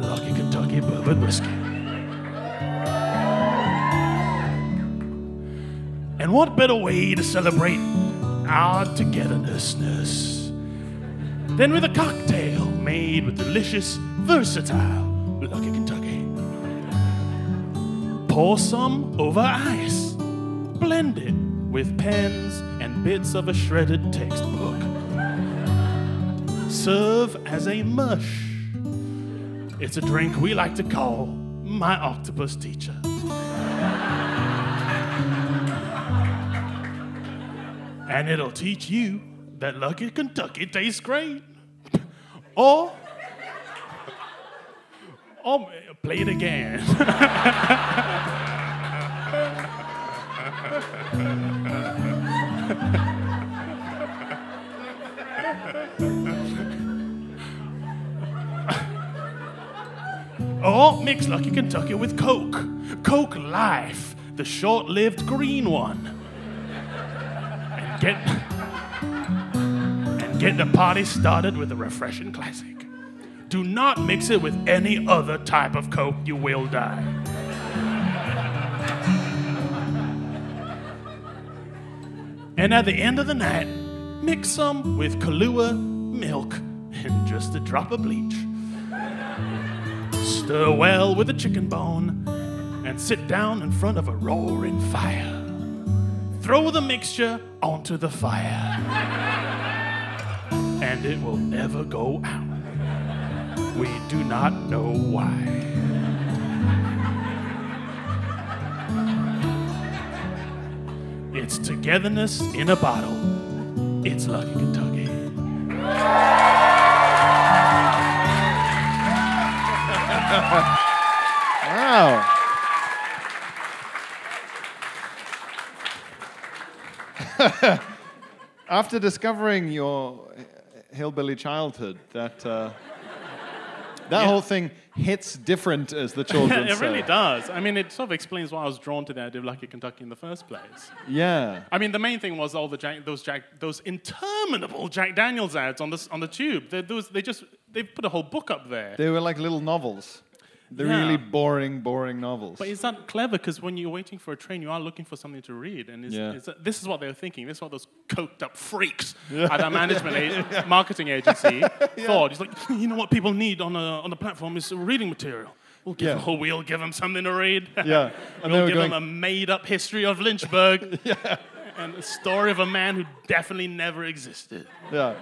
Lucky Kentucky bourbon whiskey. And what better way to celebrate our togetherness than with a cocktail made with delicious, versatile Lucky Kentucky? Pour some over ice, blend it with pens and bits of a shredded textbook serve as a mush. It's a drink we like to call my octopus teacher. and it'll teach you that Lucky Kentucky tastes great. or, or play it again. Or mix Lucky Kentucky with Coke. Coke Life, the short lived green one. And get, and get the party started with a refreshing classic. Do not mix it with any other type of Coke, you will die. And at the end of the night, Mix some with Kahlua, milk, and just a drop of bleach. Stir well with a chicken bone and sit down in front of a roaring fire. Throw the mixture onto the fire, and it will never go out. We do not know why. It's togetherness in a bottle. It's Lucky Kentucky. Wow. After discovering your hillbilly childhood, that uh, that whole thing hits different, as the children it say. really does. I mean, it sort of explains why I was drawn to the idea of Lucky Kentucky in the first place. Yeah. I mean, the main thing was all the Jack, those Jack, those interminable Jack Daniels ads on the on the tube. They, those, they just they put a whole book up there. They were like little novels. They're Yeah. really boring, boring novels. But is that clever? Because when you're waiting for a train, you are looking for something to read, and is, Yeah. is that, this is what they were thinking. This is what those coked up freaks at our management a- marketing agency thought. It's like, you know what people need on a on the platform is reading material. We'll give Yeah. them, we'll give them something to read. Yeah. And we'll give going- them a made-up history of Lynchburg. yeah. And a story of a man who definitely never existed. Yeah.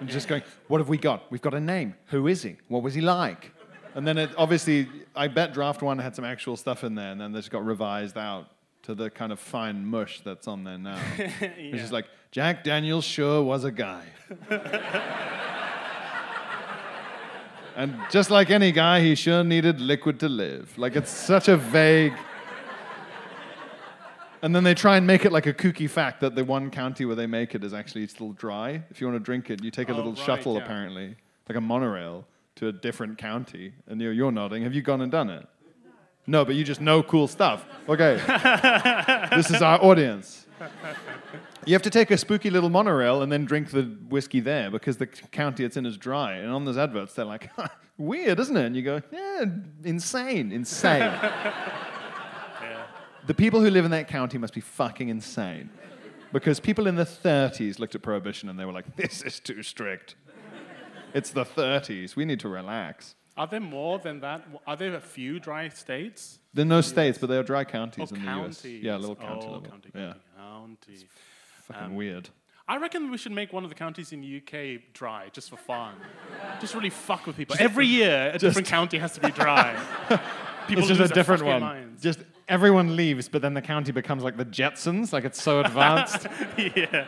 And just going, what have we got? We've got a name. Who is he? What was he like? And then it obviously, I bet draft one had some actual stuff in there, and then this got revised out to the kind of fine mush that's on there now. Which is like, Jack Daniels sure was a guy. and just like any guy, he sure needed liquid to live. Like, it's such a vague. And then they try and make it like a kooky fact that the one county where they make it is actually still dry. If you want to drink it, you take a Oh, little right, shuttle, yeah. apparently, like a monorail, to a different county. And you're, you're nodding. Have you gone and done it? No, but you just know cool stuff. Okay. this is our audience. You have to take a spooky little monorail and then drink the whiskey there because the county it's in is dry. And on those adverts, they're like, weird, isn't it? And you go, yeah, insane, insane. The people who live in that county must be fucking insane. Because people in the 30s looked at prohibition and they were like, this is too strict. It's the 30s. We need to relax. Are there more than that? Are there a few dry states? There are no states, but there are dry Oh, counties in the US. counties. Yeah, little county oh, level. County, yeah, county, county. fucking um, weird. I reckon we should make one of the counties in the UK dry, just for fun. just really fuck with people. Every year, a different county has to be dry. people It's just lose a different one. minds. Just everyone leaves, but then the county becomes like the Jetsons. Like it's so advanced. yeah.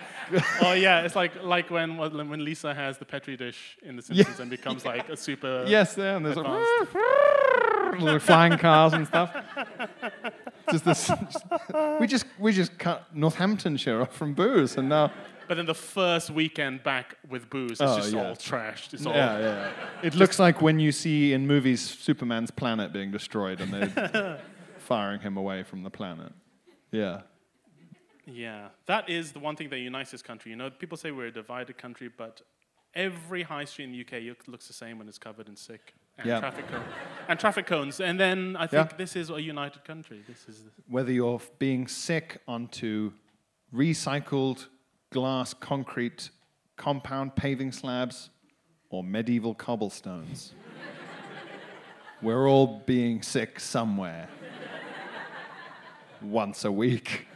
Oh yeah, it's like like when when Lisa has the petri dish in The Simpsons and becomes like a super. yes, yeah, and there's like Advanced. little flying cars and stuff. Just this. we just we just cut Northamptonshire off from booze, and now But then the first weekend back with booze, it's Oh, just yeah. all trashed. It's all. yeah, yeah. It looks like when you see in movies Superman's planet being destroyed and they're firing him away from the planet. Yeah. Yeah, that is the one thing that unites this country. You know, people say we're a divided country, but every high street in the UK looks the same when it's covered in sick and Yeah. traffic cone, and traffic cones. And then I think Yeah. this is a united country. This is Whether you're being sick onto recycled glass concrete compound paving slabs or medieval cobblestones, we're all being sick somewhere once a week.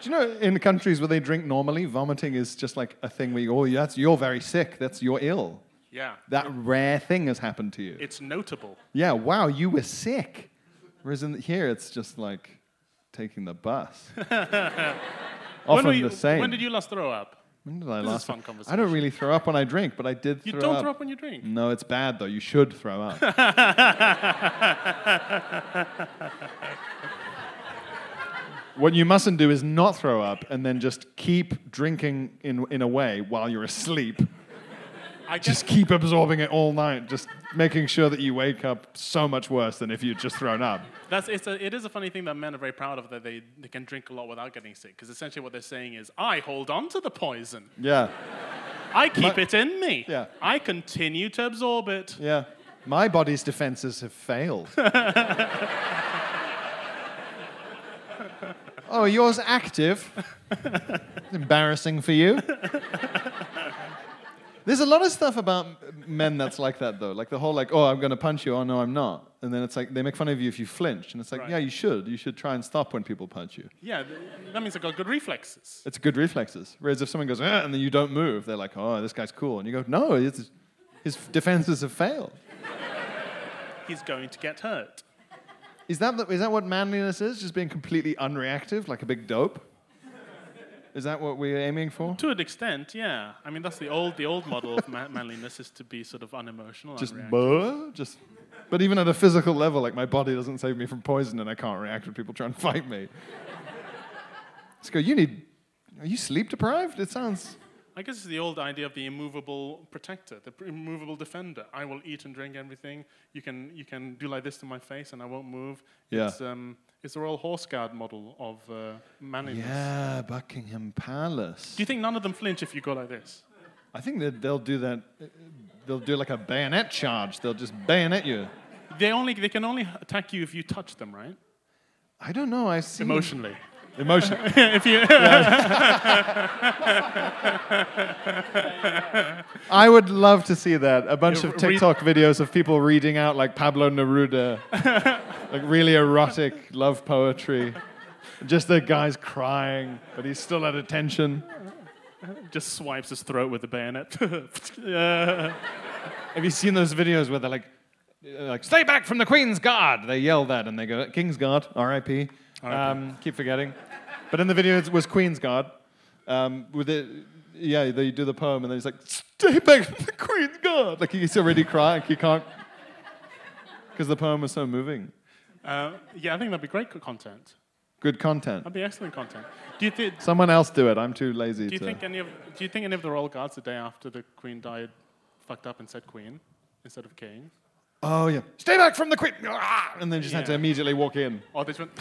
Do you know in countries where they drink normally, vomiting is just like a thing where you, oh, that's, you're very sick, that's you're ill. yeah. That rare thing has happened to you. It's notable. Yeah, wow, you were sick. Whereas in here, it's just like taking the bus. Often when, were you- the same. when did you last throw up? When did I This is last? fun I don't really throw up when I drink, but I did throw up. You throw don't up. throw up when you drink. No, it's bad though. You should throw up. what you mustn't do is not throw up and then just keep drinking in, in a way while you're asleep. I Just keep absorbing it all night, just making sure that you wake up so much worse than if you'd just thrown up. that's it's a, it is a funny thing that men are very proud of that they, they can drink a lot without getting sick. Because essentially what they're saying is, I hold on to the poison. Yeah. I keep My- it in me. Yeah. I continue to absorb it. Yeah. My body's defenses have failed. Oh, yours active. Embarrassing for you. There's a lot of stuff about men that's like that though. Like the whole like, oh, I'm gonna punch you. Oh no, I'm not. And then it's like they make fun of you if you flinch, and it's like, Right. yeah, you should. You should try and stop when people punch you. Yeah, th- that means I got good reflexes. It's good reflexes. Whereas if someone goes, "Ah," and then you don't move, they're like, oh, this guy's cool. And you go, no, it's, his defenses have failed. He's going to get hurt. Is that, the, is that what manliness is? Just being completely unreactive, like a big dope? Is that what we're aiming for? To an extent, yeah. I mean, that's the old the old model of ma- manliness is to be sort of unemotional. Just, buh? just. But even at a physical level, like my body doesn't save me from poison, and I can't react when people try and fight me. Let's go. You need. Are you sleep deprived? It sounds. I guess it's the old idea of the immovable protector, the immovable defender. I will eat and drink everything. You can you can do like this to my face, and I won't move. Yeah. It's, um, it's the Royal Horse Guard model of uh, manliness. Yeah, Buckingham Palace. Do you think none of them flinch if you go like this? I think that they'll do that. They'll do like a bayonet charge. They'll just bayonet you. They only they can only attack you if you touch them, right? I don't know. I see Emotionally. Emotion. if you I would love to see that. A bunch of TikTok videos of people reading out like Pablo Neruda, like really erotic love poetry. Just the guy's crying, but he's still at attention. just swipes his throat with the bayonet. Have you seen those videos where they're like, uh, like stay back from the Queen's Guard? They yell that and they go, King's Guard, R.I.P. Um, keep forgetting. But in the video it was Queen's Guard. Um, with it, yeah, they do the poem and then he's like, stay back from the Queen's Guard. Like he's already crying, he can't, because the poem was so moving. Uh, yeah, I think that'd be great content. Good content. That'd be excellent content. Do you think? Someone else do it. I'm too lazy Do you to. think any of Do you think any of the royal guards the day after the queen died fucked up and said queen instead of king? oh yeah, stay back from the Queen. Ah! And then just had to immediately walk in. Oh, they just went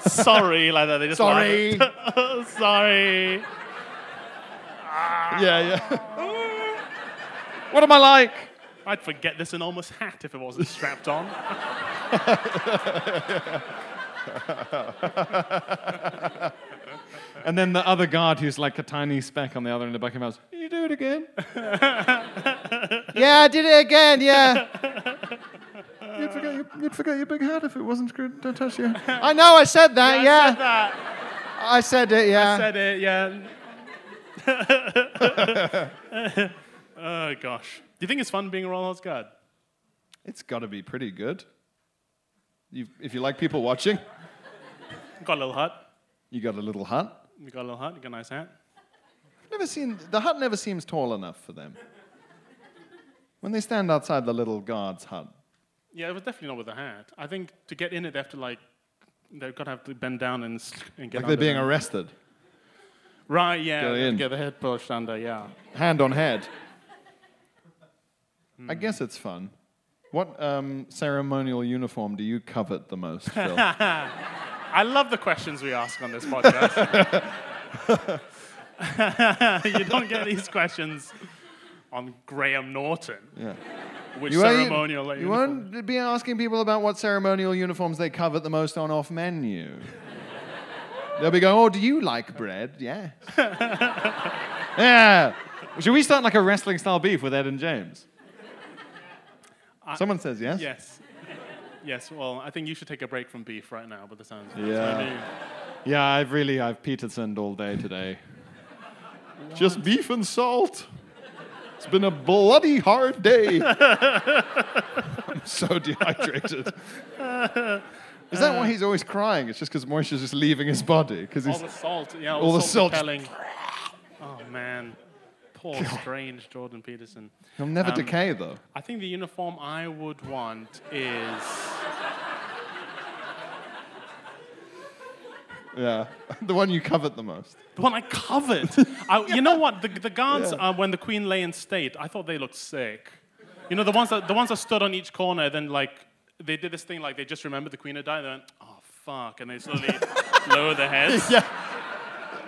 sorry like that. They just Sorry. sorry. Yeah, yeah. what am I like? I'd forget this enormous hat if it wasn't strapped on. And then the other guard, who's like a tiny speck on the other end of the Buckingham House, you do it again? yeah, I did it again, yeah. You'd, forget your, you'd forget your big hat if it wasn't screwed. Don't touch your I know, I said that, yeah. I said that. I said it, yeah. I said it, yeah. oh gosh. Do you think it's fun being a royal horse guard? It's got to be pretty good. you if you like people watching, Got a little hut. you got a little hut. You got a little hut. You got a nice hat. Never seen the hut. Never seems tall enough for them. When they stand outside the little guard's hut, Yeah, it was definitely not with a hat. I think to get in it, they have to like, they've got to have to bend down and, and get like they're being there. arrested, Right, yeah. Go they have to in. Get the head pushed under, yeah. hand on head. I guess it's fun. What um, ceremonial uniform do you covet the most, Phil? I love the questions we ask on this podcast. you don't get these questions on Graham Norton. Yeah. Which You, won't- ceremonial like, you uniform? won't be asking people about what ceremonial uniforms they covet the most on off menu. They'll be going, "Oh, do you like bread? Yeah, yeah." Should we start like a wrestling style beef with Ed and James? Someone says yes. Yes. Yes, well, I think you should take a break from beef right now, but the sounds. Yeah. Yeah, I've really I've Petersoned all day today. Just beef and salt. It's been a bloody hard day. I'm so dehydrated. Is that why he's always crying? It's just because moisture's just leaving his body because All the salt, yeah, all, all the salt. salt- Oh, man. Poor, strange Jordan Peterson. he'll never Um, decay though. I think the uniform I would want is. Yeah, the one you covet the most. The one I covered. I, you know what? The, the guards, uh, when the Queen lay in state, I thought they looked sick. You know, the ones that the ones that stood on each corner, then like they did this thing, like they just remembered the Queen had died. They went, "Oh fuck," and they slowly lower their heads. Yeah.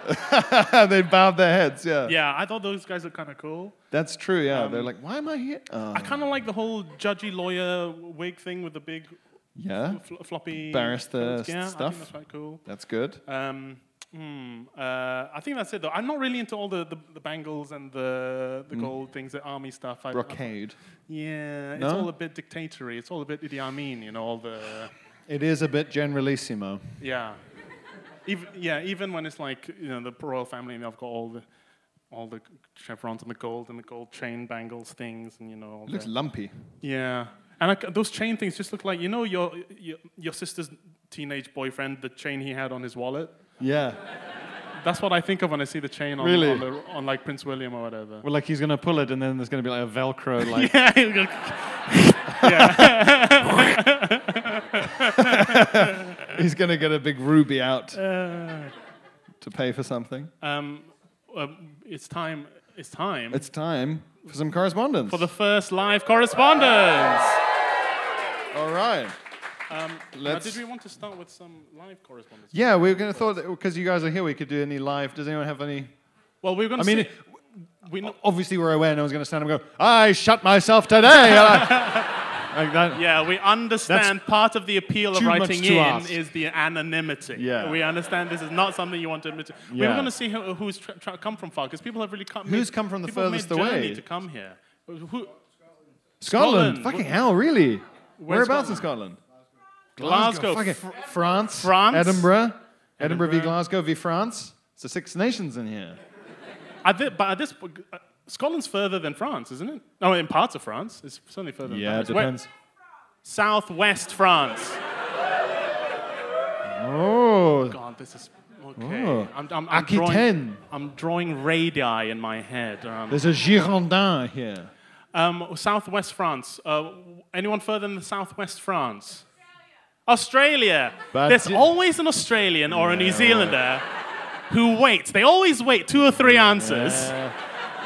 they bowed their heads. Yeah. Yeah, I thought those guys looked kind of cool. That's true. Yeah, they're like, why am I here? I kind of like the whole judgy lawyer wig thing with the big Yeah, Fl- floppy Barrister. Yeah, I stuff. think that's quite cool. that's good. Um, hmm, uh, I think that's it though. I'm not really into all the, the, the bangles and the the gold things, the army stuff. I, I- Brocade. yeah, it's all a bit dictatory. It's all a bit Idi Amin, you know, all the It is a bit generalissimo. yeah. Even, yeah, even when it's like you know the royal family and they've got all the all the chevrons and the gold and the gold chain bangles things and you know all It looks the- lumpy. yeah. And I those chain things just look like you know your, your your sister's teenage boyfriend, the chain he had on his wallet. Yeah. That's what I think of when I see the chain on, Really? on, the, on like Prince William or whatever. Well, like he's gonna pull it, and then there's gonna be like a Velcro, like yeah, he's gonna- he's gonna get a big ruby out Uh. to pay for something. um, um, it's time. It's time It's time for some correspondence. for the first live correspondence. All right. Um, Let's- did we want to start with some live correspondence? Yeah, we were gonna thought that because you guys are here, we could do any live. Does anyone have any? Well, we were going I to. mean, we know, obviously we're aware no one's gonna stand up and go, "I shut myself today." like that. yeah, we understand part of the appeal of too much writing to in ask. is the anonymity. Yeah. we understand this is not something you want to admit to. We were Yeah. going to see who, who's tra- tra- come from far because people have really come. Who's come from the people have furthest made journey away? to come here? Who, Scotland. Scotland. Fucking hell, really? Whereabouts in Scotland? Glasgow. France. France. Edinburgh. Edinburgh v Glasgow v France. It's the Six Nations in here. At thi- but at this, uh, Scotland's further than France, isn't it? No, in parts of France, it's certainly further than Yeah, France. it Where- depends. Southwest France. Oh. God, this is okay. Oh. I'm, I'm, I'm Aquitaine. drawing, I'm drawing radii in my head. Um, There's a Girondin here. Um, southwest France. Uh, anyone further than the Southwest France? Australia. But There's always an Australian or a New Zealander who waits. They always wait two or three answers.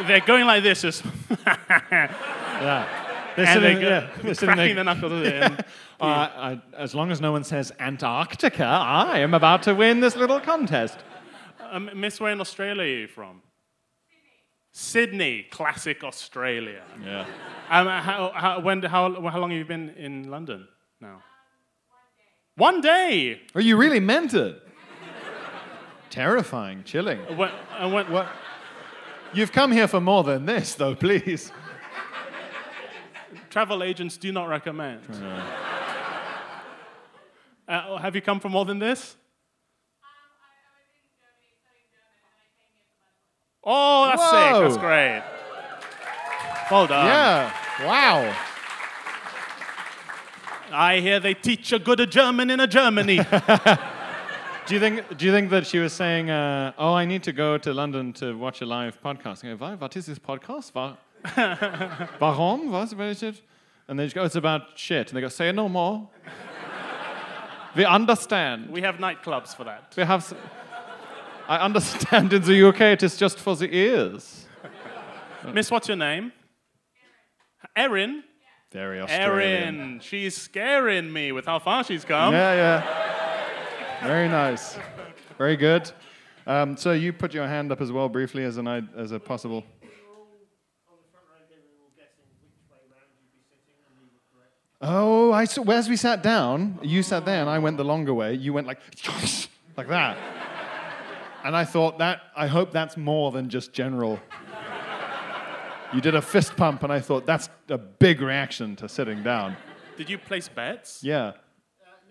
They're going like this, just Yeah. They're and sitting, they go, yeah, they're cracking their knuckles in. Uh, I, as long as no one says Antarctica, I am about to win this little contest. Um, Miss, where in Australia are you from? Sydney, classic Australia. Yeah. Um, how, how, when, how, how long have you been in London now? One day. Oh, you really meant it. Terrifying, chilling. When, and when, What? You've come here for more than this, though, please. Travel agents do not recommend. Uh, have you come for more than this? Oh, that's sick. That's great. Well done. yeah. Wow. I hear they teach a good German in a Germany. Do you think? Do you think that she was saying, uh, "Oh, I need to go to London to watch a live podcast"? I go, "Why? What is this podcast? Wa- Warum? Was? What is it?" And they just go, "It's about shit." And they go, "Say no more." we understand. we have nightclubs for that. We have. I understand in the UK it is just for the ears. Miss, what's your name? Erin. Very Australian. Erin. She's scaring me with how far she's come. Yeah, yeah. Very nice. Very good. Um, so you put your hand up as well briefly as an as a possible. Oh, I saw. As we sat down, you sat there, and I went the longer way. You went like, like that, and I thought that. I hope that's more than just general. You did a fist pump, and I thought that's a big reaction to sitting down. Did you place bets? Yeah. Uh,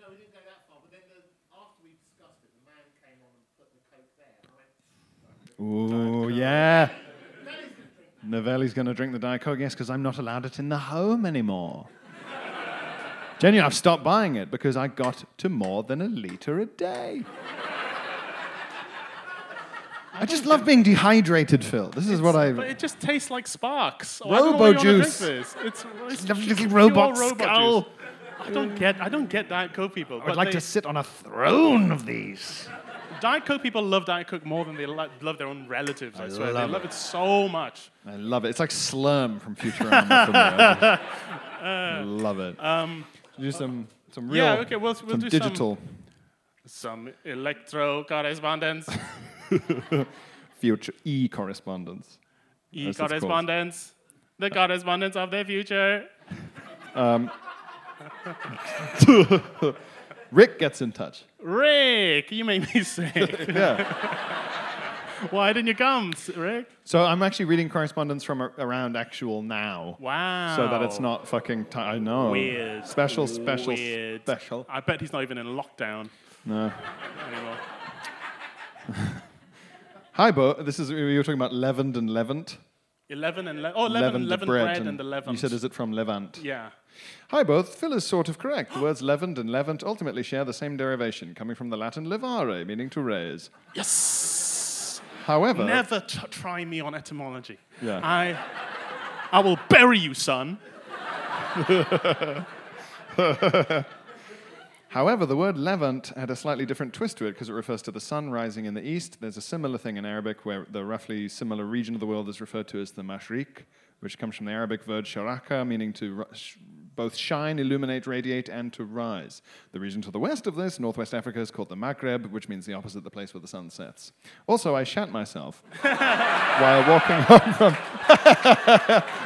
no, we didn't go that far. But then the, after we discussed it, the man came on and put the coke there. And I went, Ooh, yeah. Novellie's going to drink the Diet Coke, yes, because I'm not allowed it in the home anymore. Genuine, I've stopped buying it because I got to more than a litre a day. I just love being dehydrated, Phil. This is what I. But it just tastes like sparks. Oh, I don't know why Robo you wanna juice. this. It's, it's Lovely little pure robot robot skull. juice. I don't get. I don't get Diet Coke people. I'd but like they- to sit on a throne of these. Diet Coke people love Diet Coke more than they lo- love their own relatives. I, swear, love they love it. it so much. I love it. It's like Slurm from Futurama for me. I love it. Um, do some some real, Yeah, okay, we'll- we'll some do some- digital Some electro correspondence, future e correspondence. e As it's called. correspondence, the correspondence of the future. Um, Rick gets in touch. Rick, you make me sick. Yeah. Why didn't you come, Rick? So I'm actually reading correspondence from around actual now. Wow. So that it's not fucking. T- I I know. weird. Special, special, Weird. special. I bet he's not even in lockdown No. anymore. Hi, Bo. This is we were talking about leavened and levant. 11 and le- oh, 11, 11 bread, and, the Levant. You said, is it from Levant? Yeah. Hi, both. Phil is sort of correct. The words leavened and levant ultimately share the same derivation, coming from the Latin levare, meaning to raise. Yes. However, Never t- try me on etymology. Yeah. I, I will bury you, son. However, the word Levant had a slightly different twist to it because it refers to the sun rising in the east. There's a similar thing in Arabic where the roughly similar region of the world is referred to as the Mashriq, which comes from the Arabic word sharaka, meaning to both shine, illuminate, radiate, and to rise. The region to the west of this, northwest Africa, is called the Maghreb, which means the opposite, the place where the sun sets. Also, I shat myself while walking home from.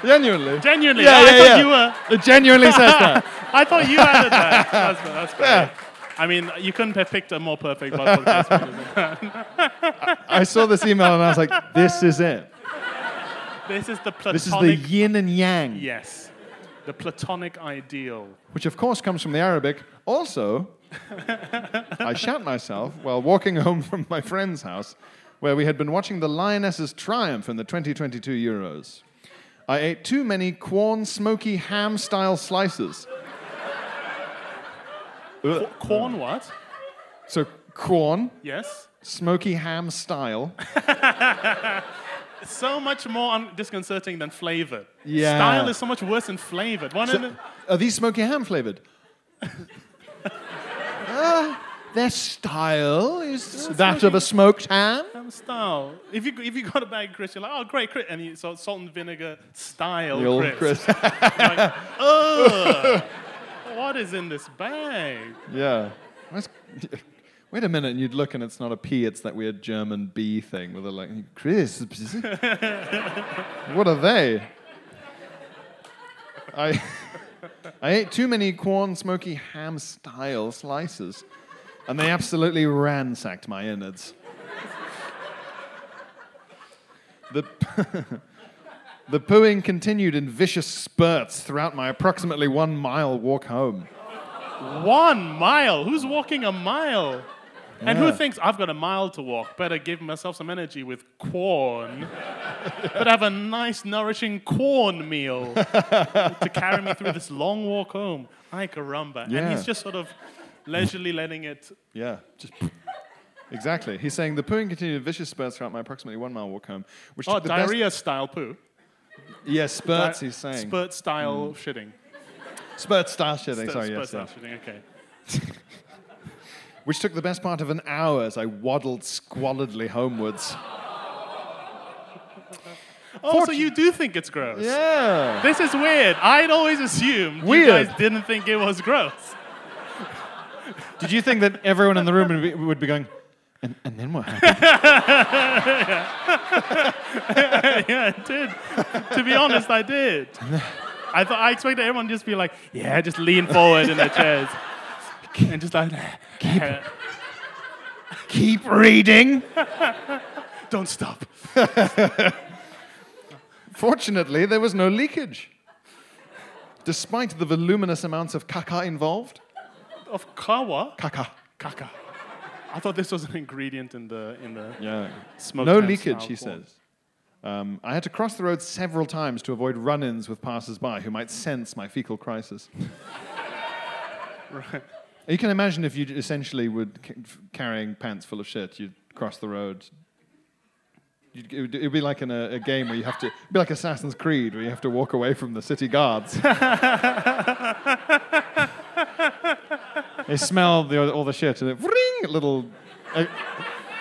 Genuinely. Genuinely, Yeah, I yeah, thought yeah. you were. It genuinely says that. I thought you added that. That's, that's great. I mean, you couldn't have picked a more perfect podcast. I saw this email and I was like, this is it. this is the platonic. This is the yin and yang, yes, the platonic ideal. which of course comes from the Arabic. Also, I shat myself while walking home from my friend's house where we had been watching the Lionesses triumph in the 2022 Euros. I ate too many Quorn smoky ham style slices. Uh, Corn, what? so, Quorn, Yes. smoky ham style. So much more un- disconcerting than flavored. Yeah. Style is so much worse than flavored. One So, are these smoky ham flavored? Uh, their style is that of a smoked ham. ham style. If you if you got a bag of crisps, you're like, oh great crisp, and you so salt and vinegar style The old crisp. crisp. Like, ugh. what is in this bag? Yeah. Wait a minute, and you'd look and it's not a P, it's that weird German B thing with a like, crisps. what are they? I, I ate too many Quorn smoky ham style slices, and they absolutely ransacked my innards. The, the pooing continued in vicious spurts throughout my approximately one mile walk home. One mile. Who's walking a mile? And who thinks I've got a mile to walk? Better give myself some energy with corn. but have a nice, nourishing corn meal to carry me through this long walk home. Ay caramba. And he's just sort of leisurely letting it. Yeah, just exactly. He's saying the pooing continued in vicious spurts throughout my approximately one mile walk home, which Oh, took the best- diarrhea style poo. Yes, spurts. Di- He's saying Spurt style mm. shitting. spurt style shitting. Spurt- Sorry, spurt yes, style yeah. shitting. Okay. Which took the best part of an hour as I waddled squalidly homewards. Oh, so you do think it's gross? Yeah. This is weird. I'd always assumed Weird. you guys didn't think it was gross. Did you think that everyone in the room would be, would be going? And, and then what happened? yeah, I did. to be honest, I did. I thought I expected everyone to just be like, yeah, just lean forward in their chairs. And just like, Keep reading. don't stop. Fortunately, there was no leakage. Despite the voluminous amounts of caca involved. Of kawa? Caca. Kaka. I thought this was an ingredient in the in the Yeah. smoked no leakage, he says. Um, I had to cross the road several times to avoid run ins with passers by who might sense my fecal crisis. Right. You can imagine if you essentially were carrying pants full of shit, you'd cross the road. You'd, it would it'd be like in a, a game where you have to, it'd be like Assassin's Creed, where you have to walk away from the city guards. they smell the, all the shit, and it, little e-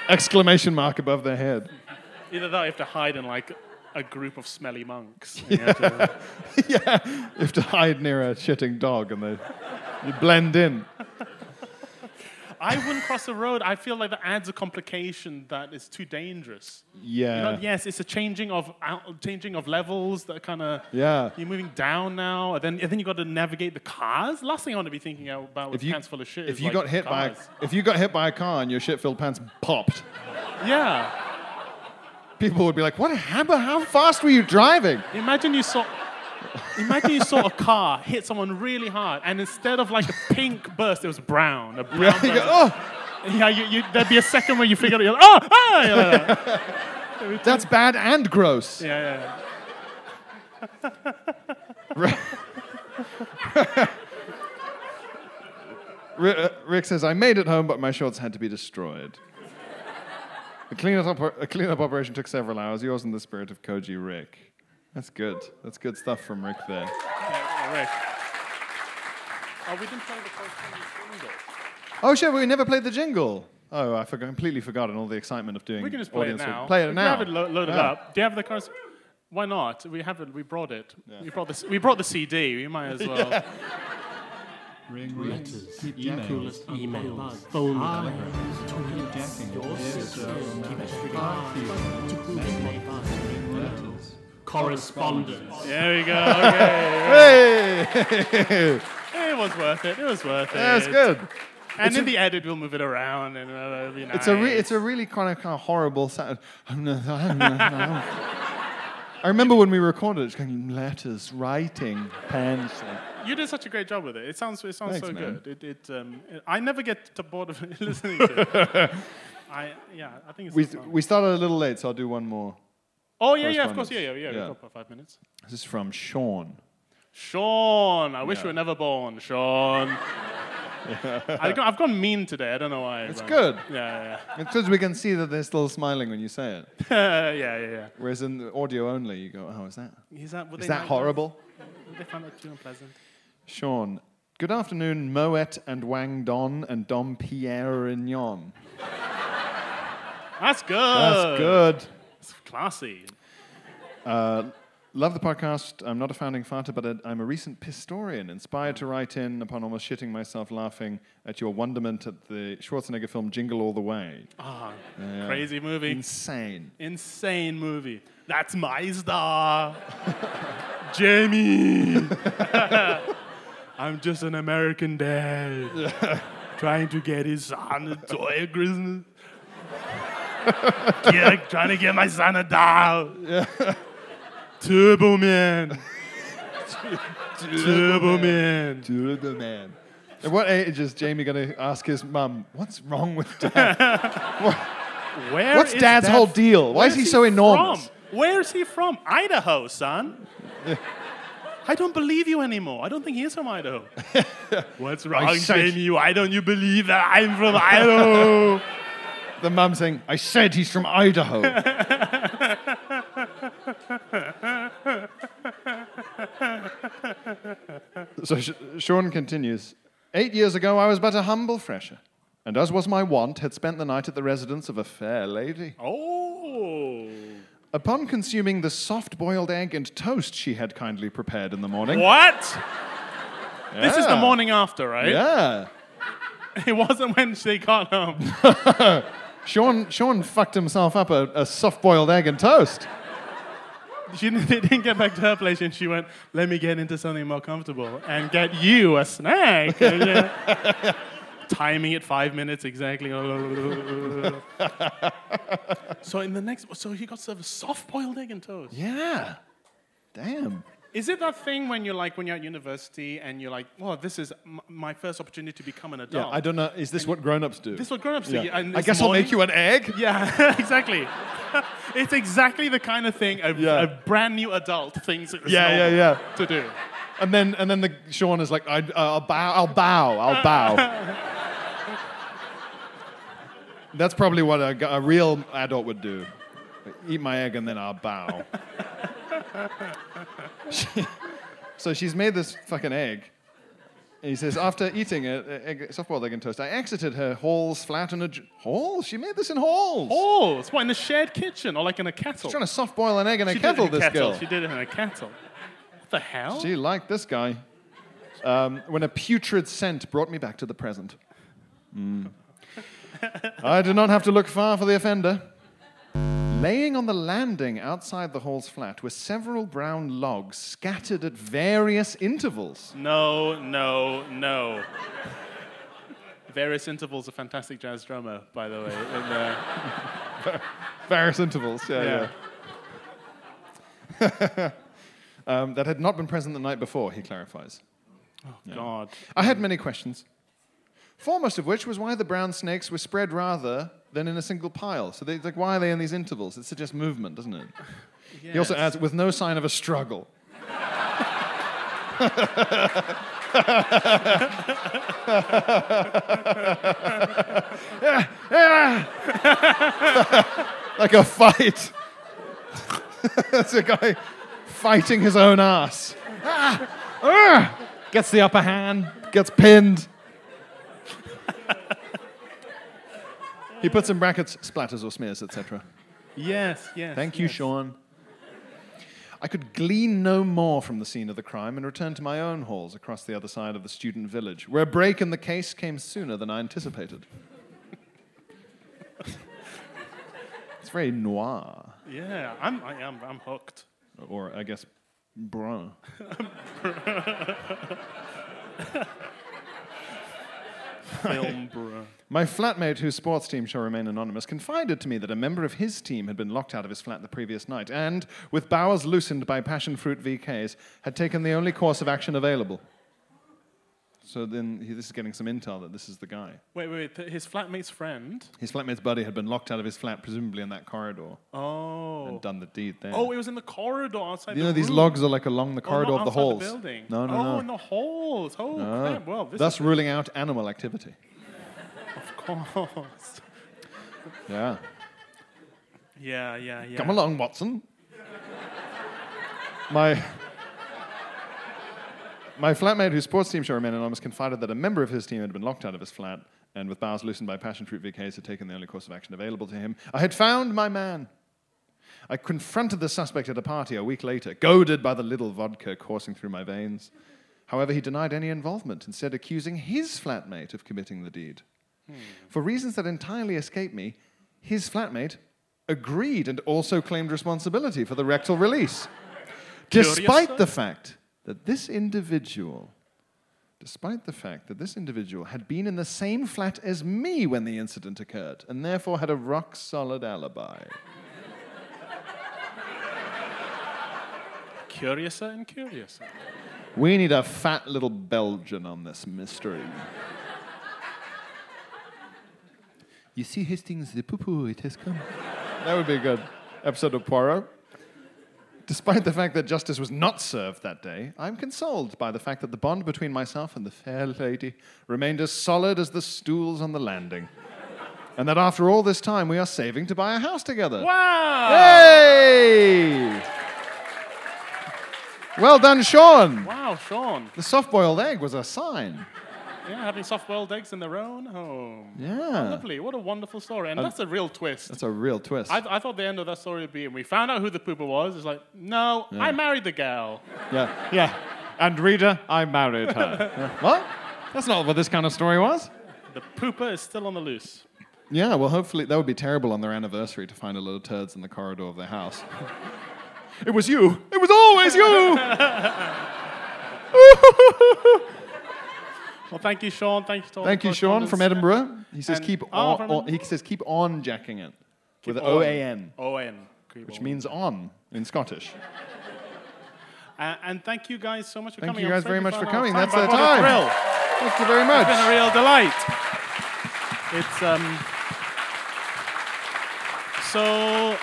exclamation mark above their head. Either that or you have to hide in like a group of smelly monks. And you have to- uh, yeah, you have to hide near a shitting dog, and they you blend in. I wouldn't cross the road. I feel like that adds a complication that is too dangerous. You Yeah. know, yes, it's a changing of out, changing of levels that kind of Yeah. You're moving down now, and then and then you got to navigate the cars. Last thing I want to be thinking about with you, pants full of shit. if you like got hit by a, cars. if you got hit by a car and your shit-filled pants popped, yeah. people would be like, "What happened? How fast were you driving?" Imagine you saw. Imagine you saw a car hit someone really hard, and instead of like a pink burst, it was brown. A brown Yeah, burst. oh, Yeah, you, you, there'd be a second where you figure out, you're like, oh, ah, you're like that. that's bad and gross. yeah, yeah. Ri- uh, Rick says, I made it home, but my shorts had to be destroyed. The cleanup, oper- a cleanup operation took several hours. Yours in the spirit of Koji Rick. That's good. That's good stuff from Rick there. yeah, yeah Rick. Oh, we didn't play the corresponding single. Oh, shit, we never played the jingle. Oh, I forgot, completely forgot in all the excitement of doing We can just play it now. Play it if now. You have it lo- loaded Yeah. up. Do you have the corres- Why not? We have it. We brought it. We brought this. We brought the CD. We might as well. Ring letters, emails, emails, phone calls, correspondence. there we go. Okay. Hey! it was worth it. It was worth it. That's good. And in the edit, we'll move it around, and uh, it'll be nice. It's a re- it's a really kind of kind of horrible sound. I remember when we recorded it, it's going letters, writing, pens. You did such a great job with it. It sounds it sounds Thanks, so man. good. It, it, um, it- I never get to bored of listening to it. I yeah, I think it's We, we started a little late, so I'll do one more. Oh yeah, yeah, of course, yeah, yeah, yeah. Yeah. We've got about five minutes. This is from Sean. Sean, I wish Yeah. you were never born, Sean. I I've gone mean today. I don't know why. It's but- good. Yeah, yeah. It's because we can see that they're still smiling when you say it. yeah, yeah, yeah, yeah. Whereas in the audio only, you go, oh, is that, Is that, would is they that like horrible? Would they find that too unpleasant? Sean, good afternoon, Moet and Wang Don and Dom Pierre Rignon. That's good. That's good. Classy. Uh, love the podcast. I'm not a founding father, but i I'm a recent pistorian, inspired to write in upon almost shitting myself laughing at your wonderment at the Schwarzenegger film Jingle All the Way. Ah, Yeah. crazy movie. Insane. Insane movie. That's my star. Jamie. I'm just an American dad trying to get his son a toy at Christmas. Get- trying to get my son a doll. Turbo Man. Turbo Man. Turbo Man. At what age is Jamie going to ask his mum, what's wrong with dad? Where What's is Dad's that- whole deal? Why is where's he so enormous? From? Where's he from? Idaho, son. I don't believe you anymore. I don't think he's from Idaho. What's wrong, said- Jamie? Why don't you believe that I'm from Idaho? The mum saying, I said he's from Idaho. so Sh- Sean continues Eight years ago, I was but a humble fresher, and as was my wont, had spent the night at the residence of a fair lady. oh. Upon consuming the soft boiled egg and toast she had kindly prepared in the morning. What? This is the morning after, right? Yeah. It wasn't when she got home. Sean, Sean fucked himself up a, a soft boiled egg and toast. She didn't, they didn't get back to her place and she went, let me get into something more comfortable and get you a snack. Timing it five minutes exactly. so in the next, so he got served a soft-boiled egg and toast. Yeah. Damn. Is it that thing when you're like, when you're at university and you're like, well, this is m- my first opportunity to become an adult. Yeah, I don't know. Is this what grown ups do? This is what grown-ups do. Yeah. And I this guess I'll make you an egg. Yeah, exactly. it's exactly the kind of thing a, Yeah. a brand new adult thinks is Yeah, yeah, normal yeah. to do. And then, and then the Sean is like, I, uh, I'll bow, I'll bow, I'll bow. That's probably what a, g- a real adult would do. Eat my egg and then I'll bow. She- so she's made this fucking egg. And he says, after eating it, uh, egg, soft-boiled egg and toast, I exited her halls flat in a j- halls. She made this in halls. Oh, it's what in a shared kitchen or like in a kettle. She's trying to soft-boil an egg in a she kettle. in a This kettle. girl. She did it in a kettle. What the hell? She liked this guy. Um, when a putrid scent brought me back to the present. Mm. I did not have to look far for the offender. Laying on the landing outside the hall's flat were several brown logs scattered at various intervals. No, no, no. Various Intervals, a fantastic jazz drummer, by the way. And, uh, Various intervals, yeah, yeah. um, that had not been present the night before, he clarifies. Oh god. I had many questions. Foremost of which was why the brown snakes were spread rather than in a single pile. So, they, like, why are they in these intervals? It suggests movement, doesn't it? He also Yes. adds, with no sign of a struggle. like a fight. That's a guy fighting his own ass. Ah! Ah! Gets the upper hand, gets pinned. He puts in brackets splatters or smears, etc. Yes, yes. Thank you, yes. Sean. I could glean no more from the scene of the crime and returned to my own halls across the other side of the student village, where a break in the case came sooner than I anticipated. it's very noir, Yeah, I'm, I am, I'm hooked. or I guess brun. Film, bruh. My flatmate, whose sports team shall remain anonymous, confided to me that a member of his team had been locked out of his flat the previous night and, with bowels loosened by passion fruit VKs, had taken the only course of action available. So then he, this is getting some intel that this is the guy. Wait, wait, th- his flatmate's friend. His flatmate's buddy had been locked out of his flat, presumably in that corridor, Oh. and done the deed there. Oh, it was in the corridor outside you the know, these room. logs are like along the Oh, corridor not of the outside halls. building. No, no, oh, no. in the halls. Oh, No. crap. Well, this Thus is ruling out animal activity. Of. Yeah. Yeah, yeah, yeah. Come along, Watson. my my flatmate, whose sports team shall remain anonymous, confided that a member of his team had been locked out of his flat and, with bowels loosened by passion fruit VKs, had taken the only course of action available to him. I had found my man. I confronted the suspect at a party a week later, goaded by the little vodka coursing through my veins. However, he denied any involvement, instead accusing his flatmate of committing the deed. Hmm. For reasons that entirely escape me, his flatmate agreed and also claimed responsibility for the rectal release. Despite the fact that this individual, despite the fact that this individual had been in the same flat as me when the incident occurred and therefore had a rock solid alibi. Curiouser and curiouser. We need a fat little Belgian on this mystery. You see, Hastings, the poo-poo, it has come. That would be a good episode of Poirot. Despite the fact that justice was not served that day, I'm consoled by the fact that the bond between myself and the fair lady remained as solid as the stools on the landing. And that after all this time, we are saving to buy a house together. Wow! Hey! Well done, Sean. Wow, Sean. The soft boiled egg was a sign. Yeah, having soft-boiled eggs in their own home. Yeah. Lovely. What a wonderful story. And that's a real twist. That's a real twist. I, I thought the end of that story would be, and we found out who the pooper was. It's like, no, I married the gal. yeah. Yeah. And reader, I married her. Yeah. What? That's not what this kind of story was. The pooper is still on the loose. Yeah, well, hopefully that would be terrible on their anniversary to find a little turds in the corridor of their house. it was you. It was always you. Well, thank you, Sean. Thank you, to all Thank you, Sean from. Edinburgh. He says And- keep oh, on, from on- He says keep on jacking it with Keep O on. A N, O-N. which means on in Scottish. Uh, and thank you guys so much for Thank coming. Thank you guys very much for coming. our That's our time. Thank you very much. It's been a real delight. It's um, so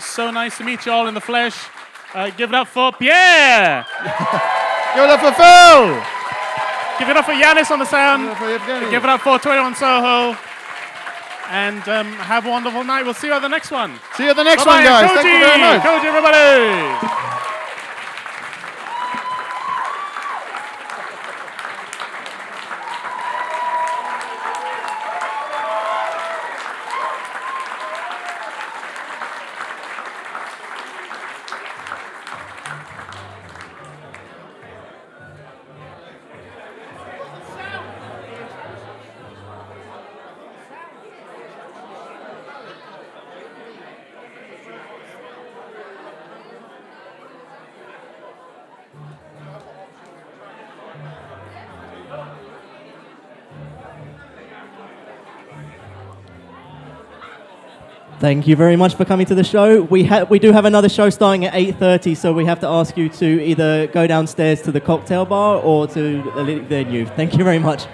so nice to meet you all in the flesh. Uh, give it up for Pierre. Give it up for Phil. Give it up for Yanis on the sound. Give it up for Evgeny. Give it up for 21 Soho. And um, have a wonderful night. We'll see you at the next one. See you at the next Bye-bye. one, guys. Koji. Thank you very much. Koji, everybody. Thank you very much for coming to the show. We ha- we do have another show starting at 8:30, so we have to ask you to either go downstairs to the cocktail bar or to the venue. Thank you very much.